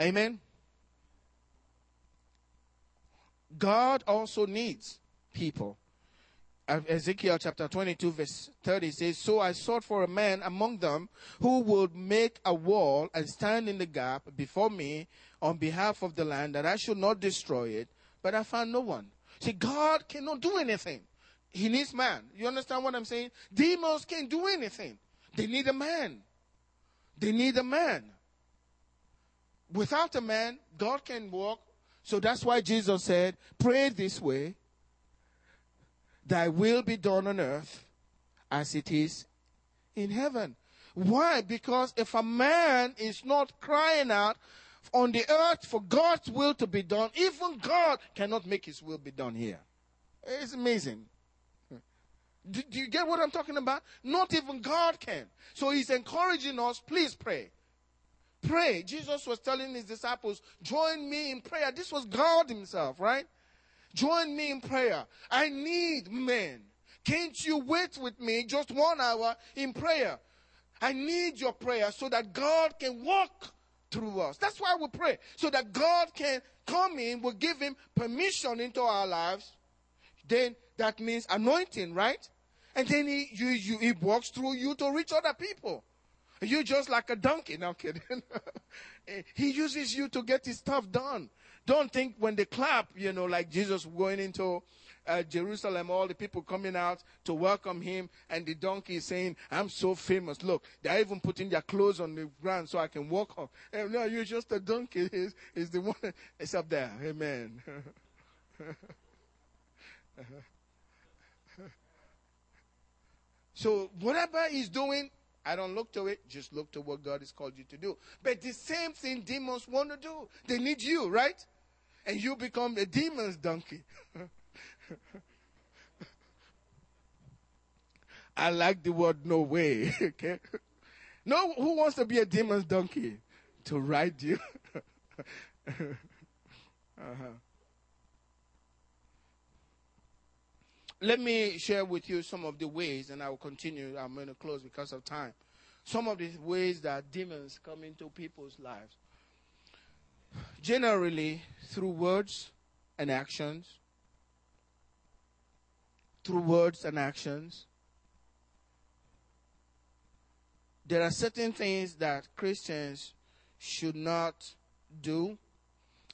Amen. God also needs people. Uh, Ezekiel chapter 22, verse 30 says, So I sought for a man among them who would make a wall and stand in the gap before me on behalf of the land, that I should not destroy it, but I found no one. See, God cannot do anything. He needs man. You understand what I'm saying? Demons can't do anything. They need a man. They need a man. Without a man, God can walk. So that's why Jesus said, Pray this way Thy will be done on earth as it is in heaven. Why? Because if a man is not crying out on the earth for God's will to be done, even God cannot make his will be done here. It's amazing. Do, you get what I'm talking about? Not even God can. So he's encouraging us, please pray. Pray. Jesus was telling his disciples, join me in prayer. This was God himself, right? Join me in prayer. I need men. Can't you wait with me just one hour in prayer? I need your prayer so that God can walk through us. That's why we pray. So that God can come in, we give him permission into our lives. Then that means anointing, right? And then he, you, you, he walks through you to reach other people. You're just like a donkey. Now, kidding. *laughs* he uses you to get his stuff done. Don't think when they clap, you know, like Jesus going into uh, Jerusalem, all the people coming out to welcome him, and the donkey is saying, I'm so famous. Look, they're even putting their clothes on the ground so I can walk on. And no, you're just a donkey. *laughs* Is is the one. *laughs* It's up there. Amen. so whatever he's doing, I don't look to it, just look to what God has called you to do. But the same thing demons want to do. They need you, right? and you become a demon's donkey. *laughs* I like the word no way. *laughs* okay? No, who wants to be a demon's donkey? To ride you. *laughs* uh-huh. Let me share with you some of the ways, and I will continue. I'm going to close because of time. Some of the ways that demons come into people's lives generally through words and actions. Through words and actions. There are certain things that Christians should not do,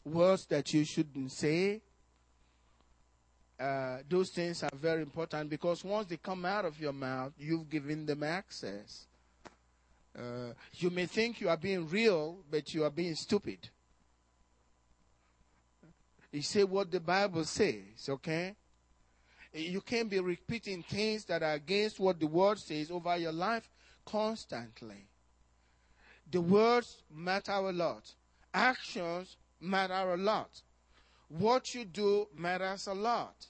words that you shouldn't say. Uh, those things are very important because once they come out of your mouth, you've given them access. Uh, you may think you are being real, but you are being stupid. You say what the Bible says, okay? You can't be repeating things that are against what the word says over your life constantly. The words matter a lot. Actions matter a lot. What you do matters a lot.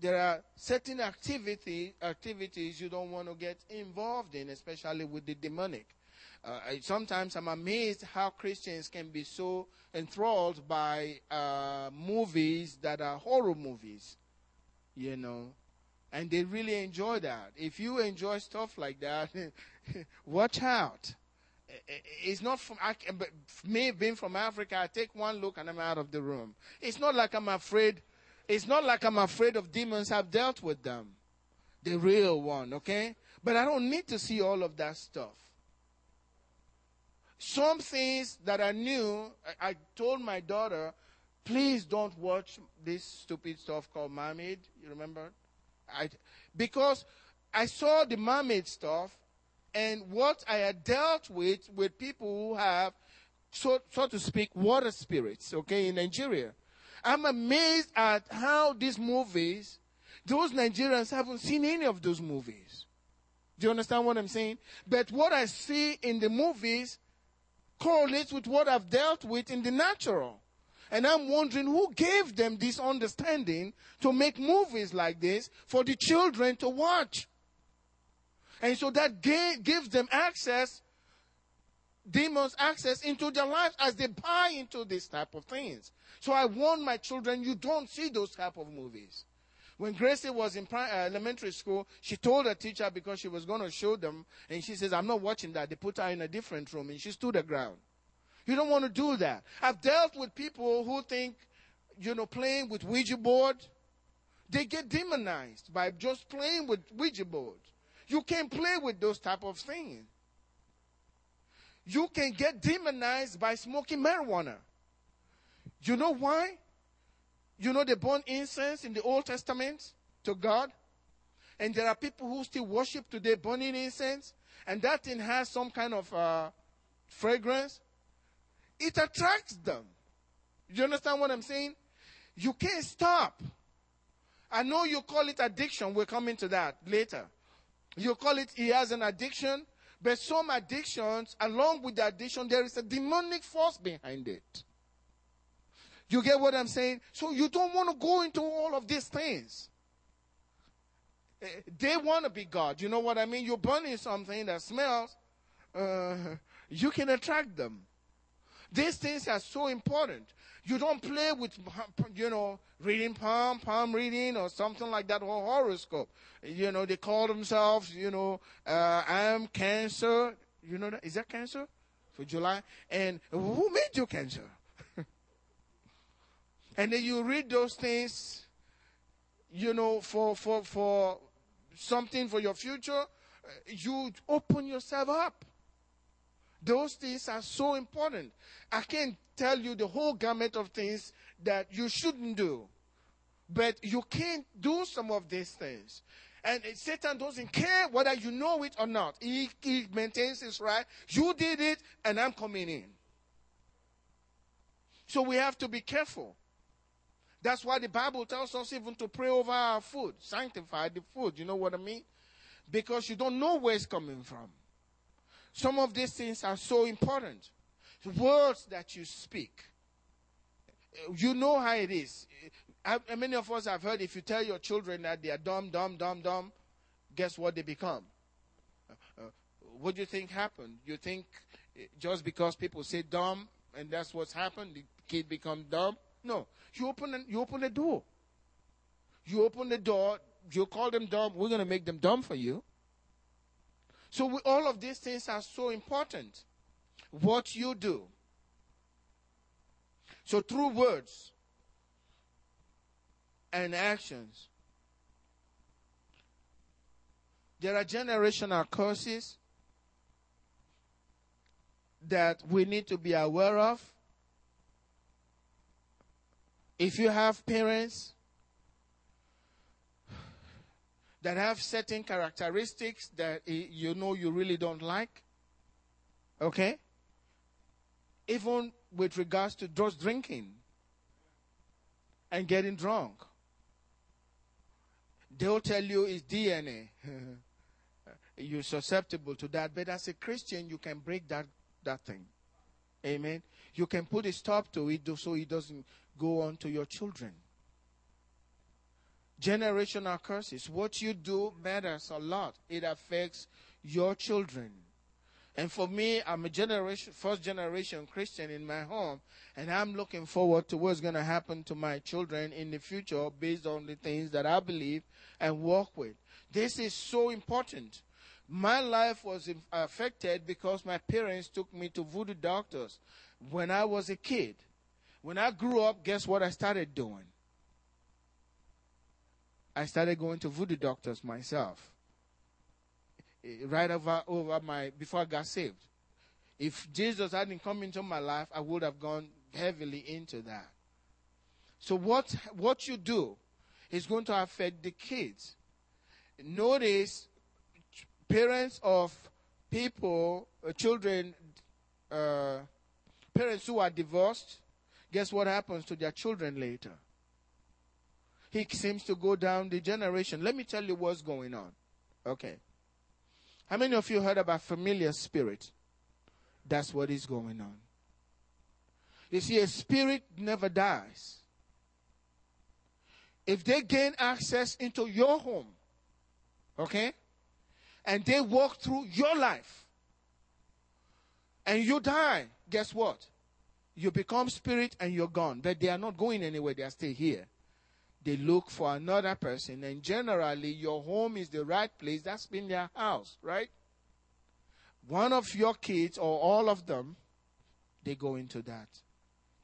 There are certain activity, activities you don't want to get involved in, especially with the demonic. Uh, sometimes I'm amazed how Christians can be so enthralled by uh, movies that are horror movies, you know, and they really enjoy that. If you enjoy stuff like that, *laughs* watch out. It's not from I, me being from Africa. I take one look and I'm out of the room. It's not like I'm afraid. It's not like I'm afraid of demons. I've dealt with them, the real one. Okay, but I don't need to see all of that stuff. Some things that I knew, I, I told my daughter, please don't watch this stupid stuff called mermaid. You remember? I, because I saw the mermaid stuff and what I had dealt with with people who have, so, so to speak, water spirits, okay, in Nigeria. I'm amazed at how these movies, those Nigerians haven't seen any of those movies. Do you understand what I'm saying? But what I see in the movies correlates with what I've dealt with in the natural. And I'm wondering who gave them this understanding to make movies like this for the children to watch. And so that gives them access. Demons access into their lives as they buy into this type of things. So I warn my children, you don't see those type of movies. When Gracie was in uh, elementary school, she told her teacher because she was going to show them, and she says, I'm not watching that. They put her in a different room, and she stood her ground. You don't want to do that. I've dealt with people who think, you know, playing with Ouija board, they get demonized by just playing with Ouija board. You can't play with those type of things. You can get demonized by smoking marijuana. You know why? You know they burn incense in the Old Testament to God? And there are people who still worship today burning incense, and that thing has some kind of uh, fragrance. It attracts them. You understand what I'm saying? You can't stop. I know you call it addiction. We're coming to that later. You call it he has an addiction, but some addictions, along with the addiction, there is a demonic force behind it. You get what I'm saying? So you don't want to go into all of these things. Eh, they want to be God. You know what I mean? You're burning something that smells, uh, *laughs* you can attract them. These things are so important. You don't play with, you know, reading palm, palm reading, or something like that, or horoscope. You know, they call themselves, you know, uh, I'm cancer. You know that? Is that cancer? For July? And who made you cancer? *laughs* And then you read those things, you know, for, for, for something for your future, you open yourself up. Those things are so important. I can't tell you the whole gamut of things that you shouldn't do. But you can't do some of these things. And Satan doesn't care whether you know it or not. He, he maintains his right. You did it, and I'm coming in. So we have to be careful. That's why the Bible tells us even to pray over our food, sanctify the food. You know what I mean? Because you don't know where it's coming from. Some of these things are so important. Words that you speak. Eh, you know how it is. Eh, how many of us have heard if you tell your children that they are dumb, dumb, dumb, dumb, guess what they become? Uh, what do you think happened? You think just because people say dumb and that's what's happened, the kid become dumb? No. You open, you open the door. You open the door. You call them dumb. We're going to make them dumb for you. So we, all of these things are so important. What you do. So through words and actions, there are generational curses that we need to be aware of if you have parents that have certain characteristics that eh, you know you really don't like, okay? Even with regards to just drinking and getting drunk, they'll tell you it's DNA. *laughs* You're susceptible to that, but as a Christian, you can break that, that thing. Amen. You can put a stop to it so it doesn't go on to your children. Generational curses. What you do matters a lot. It affects your children. And for me, I'm a generation, first generation Christian in my home, and I'm looking forward to what's going to happen to my children in the future based on the things that I believe and work with. This is so important. My life was affected because my parents took me to voodoo doctors when I was a kid. When I grew up, guess what I started doing? I started going to voodoo doctors myself. Eh, right over, over my, before I got saved. If Jesus hadn't come into my life, I would have gone heavily into that. So what, what you do is going to affect the kids. Notice parents of people, uh, children, uh, parents who are divorced, guess what happens to their children later? He seems to go down the generation. Let me tell you what's going on. Okay. How many of you heard about familiar spirit? That's what is going on. You see, a spirit never dies. If they gain access into your home, okay, and they walk through your life, and you die, guess what? You become spirit and you're gone. But they are not going anywhere, they are still here. They look for another person, and generally, your home is the right place. That's been their house, right? One of your kids, or all of them, they go into that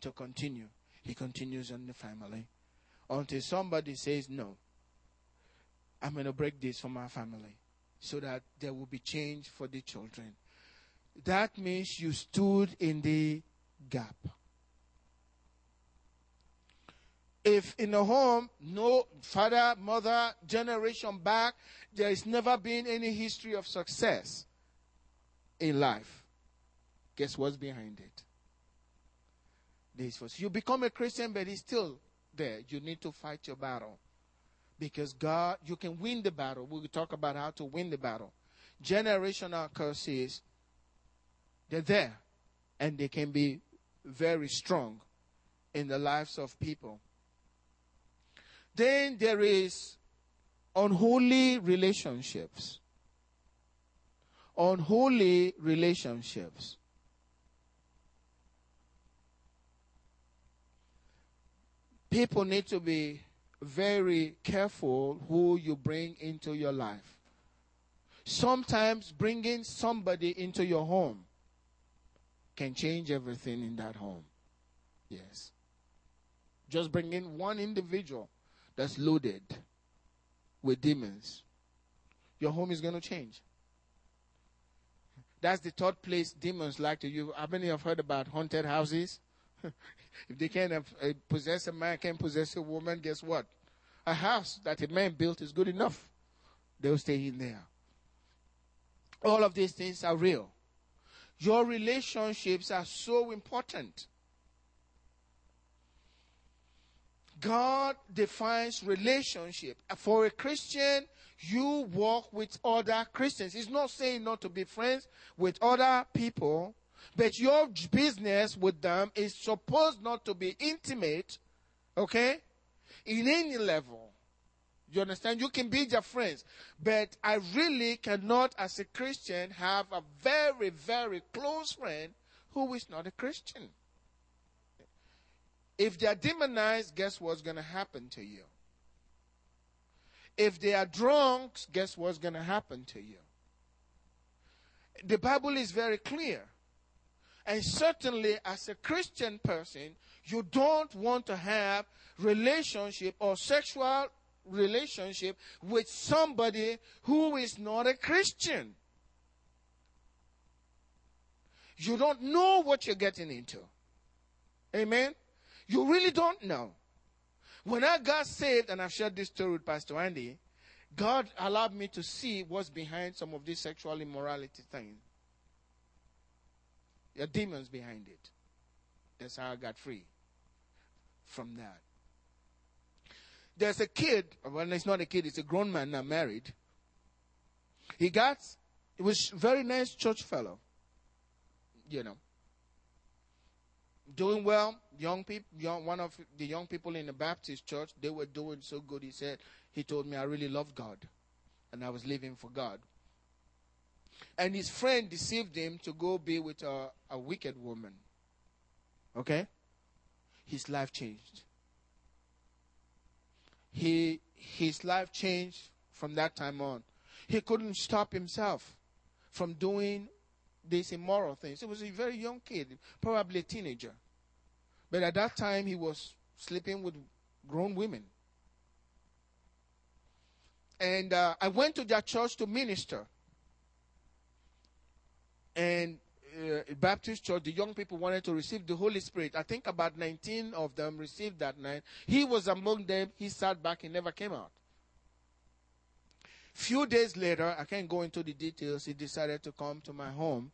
to continue. He continues in the family until somebody says, No, I'm going to break this for my family so that there will be change for the children. That means you stood in the gap. If in a home, no father, mother, generation back, there has never been any history of success in life, guess what's behind it? This was you become a Christian, but it's still there. You need to fight your battle. Because God, you can win the battle. We'll talk about how to win the battle. Generational curses, they're there. And they can be very strong in the lives of people. Then there is unholy relationships. Unholy relationships. People need to be very careful who you bring into your life. Sometimes bringing somebody into your home can change everything in that home. Yes. Just bringing one individual that's loaded with demons, your home is going to change. That's the third place demons like to you. How many have heard about haunted houses? *laughs* if they can't have, uh, possess a man, can't possess a woman, guess what? A house that a man built is good enough. They'll stay in there. All of these things are real. Your relationships are so important. God defines relationship. For a Christian, you walk with other Christians. He's not saying not to be friends with other people, but your business with them is supposed not to be intimate, okay? In any level. You understand? You can be their friends. But I really cannot, as a Christian, have a very, very close friend who is not a Christian. If they are demonized, guess what's going to happen to you? If they are drunks, guess what's going to happen to you? The Bible is very clear. And certainly, as a Christian person, you don't want to have relationship or sexual relationship with somebody who is not a Christian. You don't know what you're getting into. Amen? You really don't know. When I got saved, and I've shared this story with Pastor Andy, God allowed me to see what's behind some of these sexual immorality things. There are demons behind it. That's how I got free from that. There's a kid, well, it's not a kid, it's a grown man now married. He got, he was very nice church fellow. You know. Doing well, young people, young, one of the young people in the Baptist church, they were doing so good. He said, he told me, I really love God. And I was living for God. And his friend deceived him to go be with a, a wicked woman. Okay? His life changed. He, his life changed from that time on. He couldn't stop himself from doing these immoral things. He was a very young kid, probably a teenager. But at that time, he was sleeping with grown women. And uh, I went to that church to minister and uh, Baptist church, the young people wanted to receive the Holy Spirit. I think about 19 of them received that night. He was among them. He sat back. He never came out. Few days later, I can't go into the details. He decided to come to my home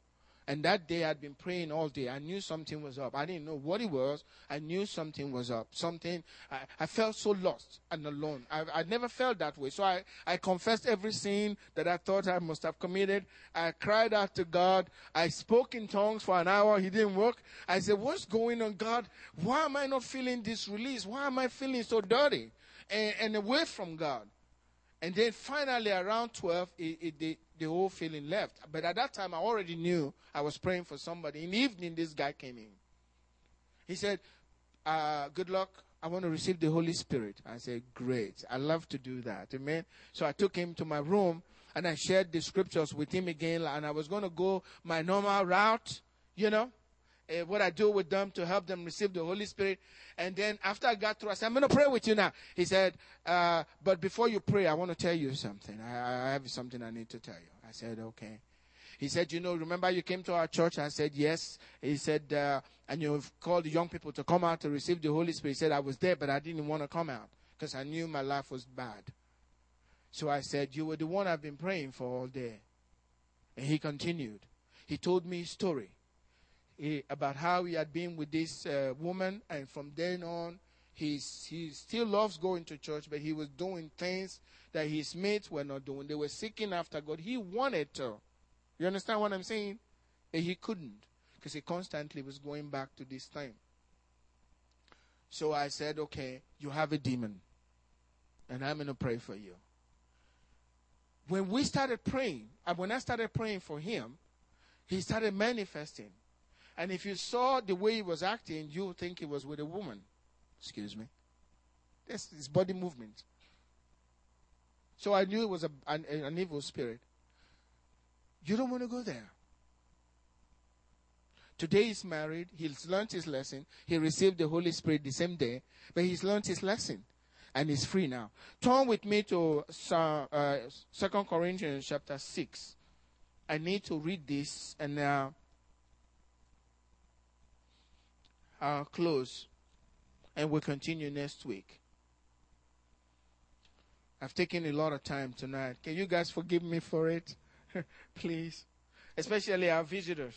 and that day I'd been praying all day. I knew something was up. I didn't know what it was. I knew something was up. Something, I, I felt so lost and alone. I, I never felt that way. So I, I confessed every sin that I thought I must have committed. I cried out to God. I spoke in tongues for an hour. He didn't work. I said, what's going on, God? Why am I not feeling this release? Why am I feeling so dirty and, and away from God? And then finally around 12, it, it, the, the whole feeling left. But at that time, I already knew I was praying for somebody. In the evening, this guy came in. He said, uh, Good luck. I want to receive the Holy Spirit. I said, Great. I love to do that. Amen. So I took him to my room and I shared the scriptures with him again. And I was going to go my normal route, you know, uh, what I do with them to help them receive the Holy Spirit. And then after I got through, I said, I'm going to pray with you now. He said, uh, But before you pray, I want to tell you something. I, I have something I need to tell you. I said, Okay. He said, You know, remember you came to our church? I said, Yes. He said, uh, And you've called the young people to come out to receive the Holy Spirit. He said, I was there, but I didn't want to come out because I knew my life was bad. So I said, You were the one I've been praying for all day. And he continued. He told me his story he, about how he had been with this uh, woman, and from then on, he's, he still loves going to church, but he was doing things that his mates were not doing. They were seeking after God. He wanted to. You understand what I'm saying? And he couldn't because he constantly was going back to this time. So I said, okay, you have a demon, and I'm going to pray for you. When we started praying, and when I started praying for him, he started manifesting. And if you saw the way he was acting, you would think he was with a woman. Excuse me. That's his body movement. So I knew it was a, an, an evil spirit. You don't want to go there. Today he's married. He's learned his lesson. He received the Holy Spirit the same day, but he's learned his lesson and he's free now. Turn with me to uh, Second Corinthians chapter 6. I need to read this and uh, I'll close and we'll continue next week. I've taken a lot of time tonight. Can you guys forgive me for it? *laughs* Please. Especially our visitors.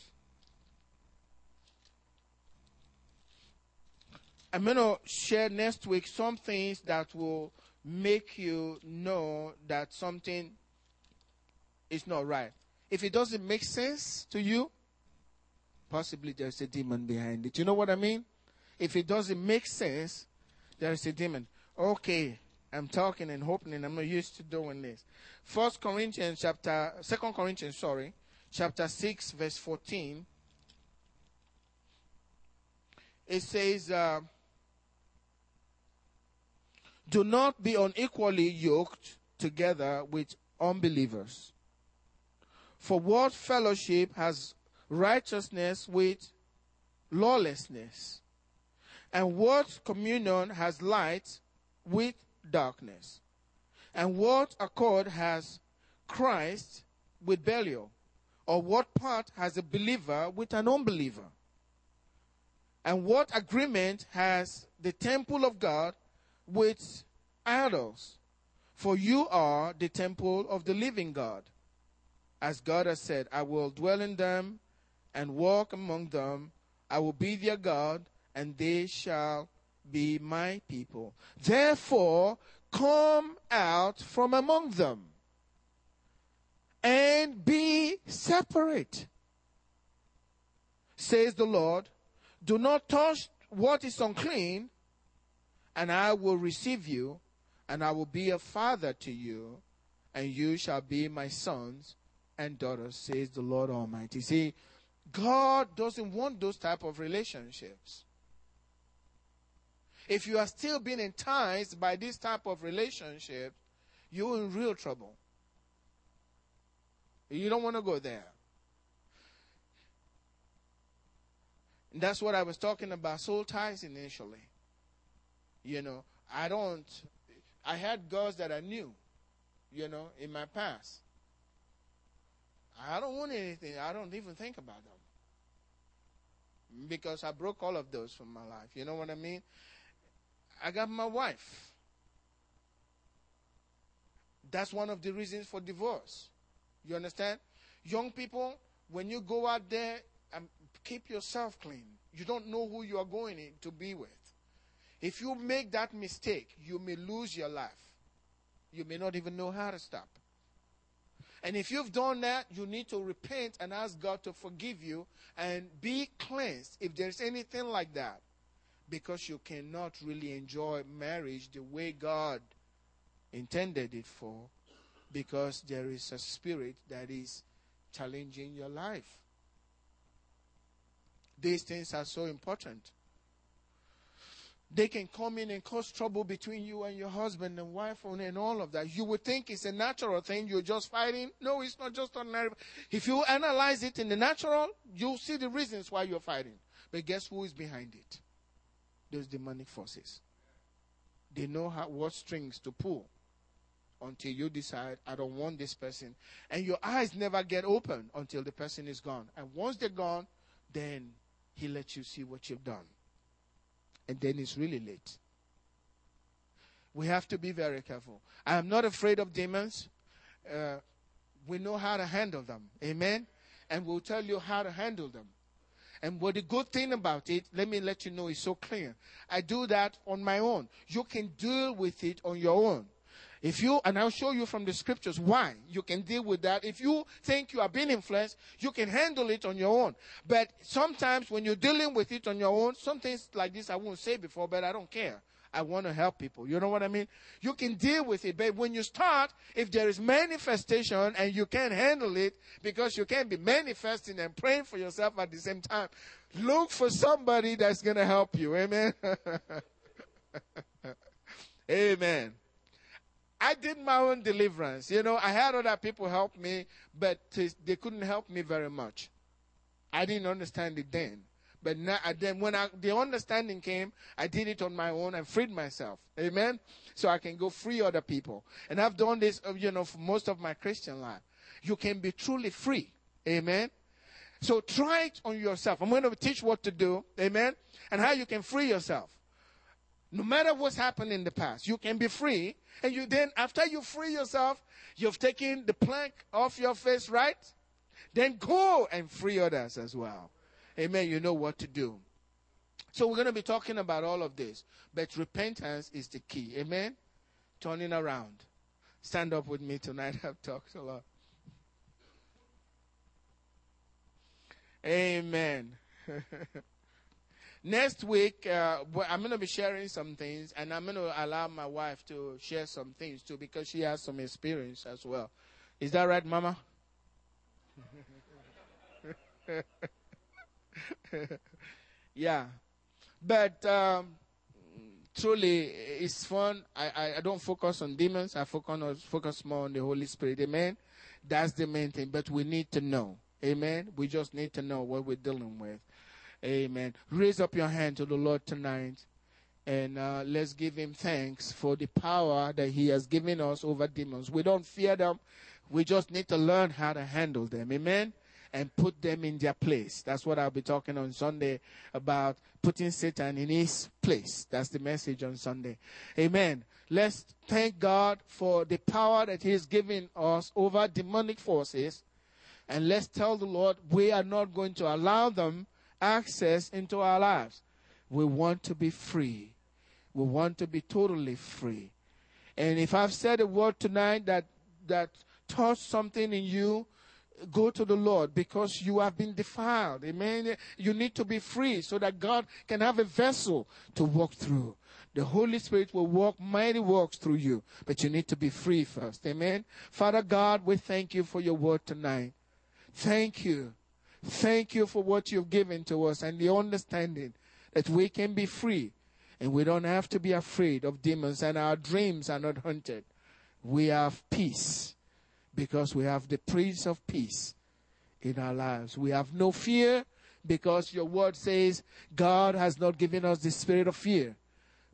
I'm going to share next week some things that will make you know that something is not right. If it doesn't make sense to you, possibly there's a demon behind it. You know what I mean? If it doesn't make sense, there's a demon. Okay, I'm talking and hoping, and I'm not used to doing this. First Corinthians chapter, Second Corinthians, sorry, chapter six, verse fourteen. It says, uh, "Do not be unequally yoked together with unbelievers. For what fellowship has righteousness with lawlessness? And what communion has light with darkness? And what accord has Christ with Belial? Or what part has a believer with an unbeliever? And what agreement has the temple of God with idols? For you are the temple of the living God. As God has said, I will dwell in them and walk among them. I will be their God, and they shall be my people. Therefore, come out from among them and be separate, says the Lord. Do not touch what is unclean, and I will receive you, and I will be a father to you, and you shall be my sons and daughters, says the Lord Almighty. See, God doesn't want those type of relationships. If you are still being enticed by this type of relationship, you're in real trouble. You don't want to go there. And that's what I was talking about soul ties initially. You know, I don't, I had girls that I knew, you know, in my past. I don't want anything, I don't even think about them. Because I broke all of those from my life. You know what I mean? I got my wife. That's one of the reasons for divorce. You understand? Young people, when you go out there, um, keep yourself clean. You don't know who you are going to be with. If you make that mistake, you may lose your life. You may not even know how to stop. And if you've done that, you need to repent and ask God to forgive you and be cleansed if there's anything like that because you cannot really enjoy marriage the way God intended it for because there is a spirit that is challenging your life. These things are so important. They can come in and cause trouble between you and your husband and wife and all of that. You would think it's a natural thing. You're just fighting. No, it's not just ordinary. If you analyze it in the natural, you'll see the reasons why you're fighting. But guess who is behind it? Those demonic forces. They know how, what strings to pull until you decide, I don't want this person. And your eyes never get open until the person is gone. And once they're gone, then he lets you see what you've done and then it's really late. We have to be very careful. I am not afraid of demons. Uh, we know how to handle them. Amen. And we'll tell you how to handle them. And what the good thing about it, let me let you know, is so clear. I do that on my own. You can deal with it on your own. If you, and I'll show you from the scriptures why you can deal with that. If you think you are being influenced, you can handle it on your own. But sometimes when you're dealing with it on your own, some things like this I won't say before, but I don't care. I want to help people. You know what I mean? You can deal with it, but when you start, if there is manifestation and you can't handle it because you can't be manifesting and praying for yourself at the same time, look for somebody that's going to help you. Amen. *laughs* Amen. I did my own deliverance. You know, I had other people help me, but they couldn't help me very much. I didn't understand it then. But now, then when I, the understanding came, I did it on my own and freed myself. Amen. So I can go free other people. And I've done this, uh, you know, for most of my Christian life. You can be truly free. Amen. So try it on yourself. I'm going to teach what to do. Amen. And how you can free yourself. No matter what's happened in the past, you can be free. And you then, after you free yourself, you've taken the plank off your face, right? Then go and free others as well. Amen. You know what to do. So we're going to be talking about all of this. But repentance is the key. Amen. Turning around. Stand up with me tonight. *laughs* I've talked a lot. Amen. *laughs* Next week, uh, I'm going to be sharing some things, and I'm going to allow my wife to share some things too because she has some experience as well. Is that right, Mama? *laughs* yeah. But um, truly, it's fun. I, I, I, don't focus on demons, I focus, on, focus more on the Holy Spirit. Amen? That's the main thing. But we need to know. Amen? We just need to know what we're dealing with. Amen. Raise up your hand to the Lord tonight and uh, let's give him thanks for the power that he has given us over demons. We don't fear them. We just need to learn how to handle them. Amen. And put them in their place. That's what I'll be talking on Sunday about putting Satan in his place. That's the message on Sunday. Amen. Let's thank God for the power that he has given us over demonic forces. And let's tell the Lord we are not going to allow them access into our lives. We want to be free. We want to be totally free. And if I've said a word tonight that that touched something in you, go to the Lord because you have been defiled. Amen. You need to be free so that God can have a vessel to walk through. The Holy Spirit will walk mighty works through you, but you need to be free first. Amen. Father God, we thank you for your word tonight. Thank you Thank you for what you've given to us and the understanding that we can be free and we don't have to be afraid of demons and our dreams are not haunted. We have peace because we have the Prince of Peace in our lives. We have no fear because your word says God has not given us the spirit of fear,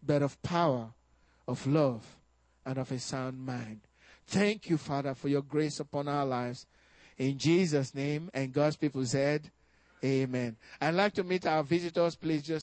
but of power, of love, and of a sound mind. Thank you, Father, for your grace upon our lives. In Jesus' name, and God's people said, Amen. I'd like to meet our visitors. Please just